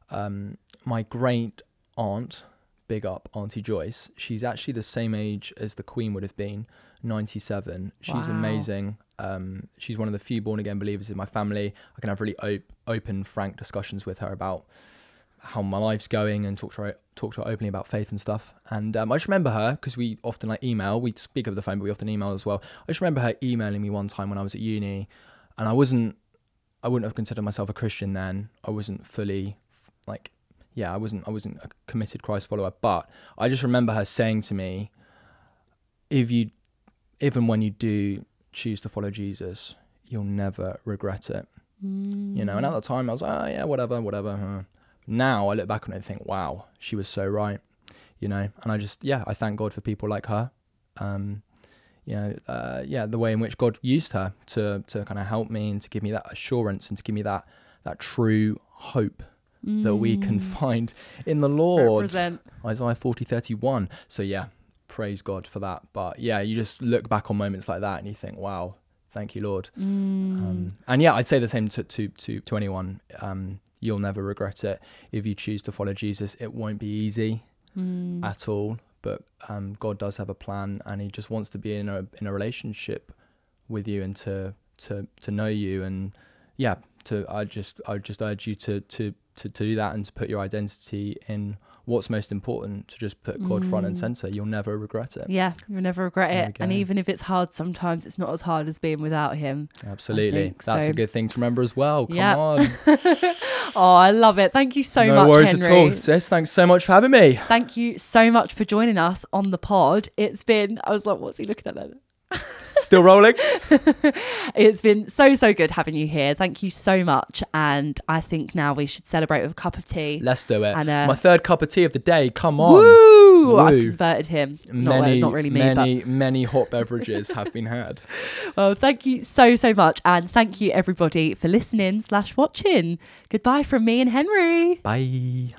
B: um, my great aunt big up Auntie Joyce. She's actually the same age as the Queen would have been, 97. She's
A: Wow.
B: amazing. Um, she's one of the few born again believers in my family. I can have really op- open, frank discussions with her about how my life's going and talk to her talk to her openly about faith and stuff. And um, I just remember her because we often like email. We speak over the phone, but we often email as well. I just remember her emailing me one time when I was at uni, and I wasn't. I wouldn't have considered myself a Christian then. I wasn't fully like, yeah, I wasn't. I wasn't a committed Christ follower. But I just remember her saying to me, "If you, even when you do choose to follow Jesus, you'll never regret it." You know, and at the time I was like, oh yeah, whatever, whatever. huh." Now I look back on it and think, wow, she was so right. You know, and I just yeah, I thank God for people like her. Um, you know, uh, yeah, the way in which God used her to to kind of help me and to give me that assurance and to give me that that true hope that we can find in the Lord.
A: Represent.
B: Isaiah 40, 31. So yeah, praise God for that. But yeah, you just look back on moments like that and you think, wow, thank you, Lord.
A: Mm.
B: Um, and yeah, I'd say the same to to to, to anyone. Um, you'll never regret it if you choose to follow Jesus. It won't be easy
A: Mm.
B: at all, but um, God does have a plan, and He just wants to be in a in a relationship with you and to to to know you. And yeah, to I just I just urge you to to to, to do that and to put your identity in what's most important. To just put God front and
A: Mm.
B: center. You'll never regret it.
A: Yeah, you'll never regret
B: There
A: it. And even if it's hard sometimes, it's not as hard as being without him.
B: Absolutely, that's
A: so.
B: a good thing to remember as well. Come
A: Yeah.
B: on. <laughs>
A: Oh, I love it. Thank you so
B: no
A: much,
B: worries
A: Henry.
B: at all, sis. Thanks so much for having me.
A: Thank you so much for joining us on the pod. It's been, I was like, what's he looking at then?
B: Still rolling. <laughs>
A: It's been so, so good having you here. Thank you so much. And I think now we should celebrate with a cup of tea.
B: Let's do it.
A: And, uh,
B: My third cup of tea of the day. Come on.
A: Woo! I've converted him. Not, well,
B: Many,
A: not really me,
B: many, many hot beverages have been had. <laughs>
A: well, thank you so, so much. And thank you, everybody, for listening slash watching. Goodbye from me and Henry.
B: Bye.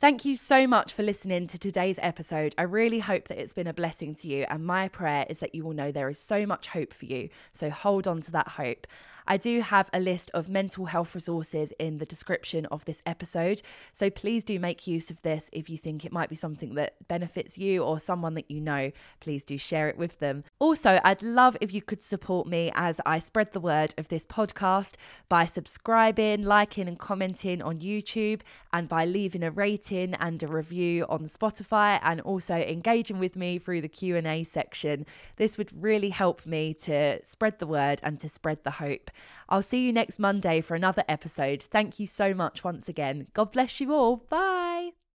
A: Thank you so much for listening to today's episode. I really hope that it's been a blessing to you, and my prayer is that you will know there is so much hope for you. So hold on to that hope. I do have a list of mental health resources in the description of this episode. So please do make use of this if you think it might be something that benefits you or someone that you know. Please do share it with them. Also, I'd love if you could support me as I spread the word of this podcast by subscribing, liking, and commenting on YouTube, and by leaving a rating and a review on Spotify, and also engaging with me through the Q and A section. This would really help me to spread the word and to spread the hope. I'll see you next Monday for another episode. Thank you so much once again. God bless you all. Bye.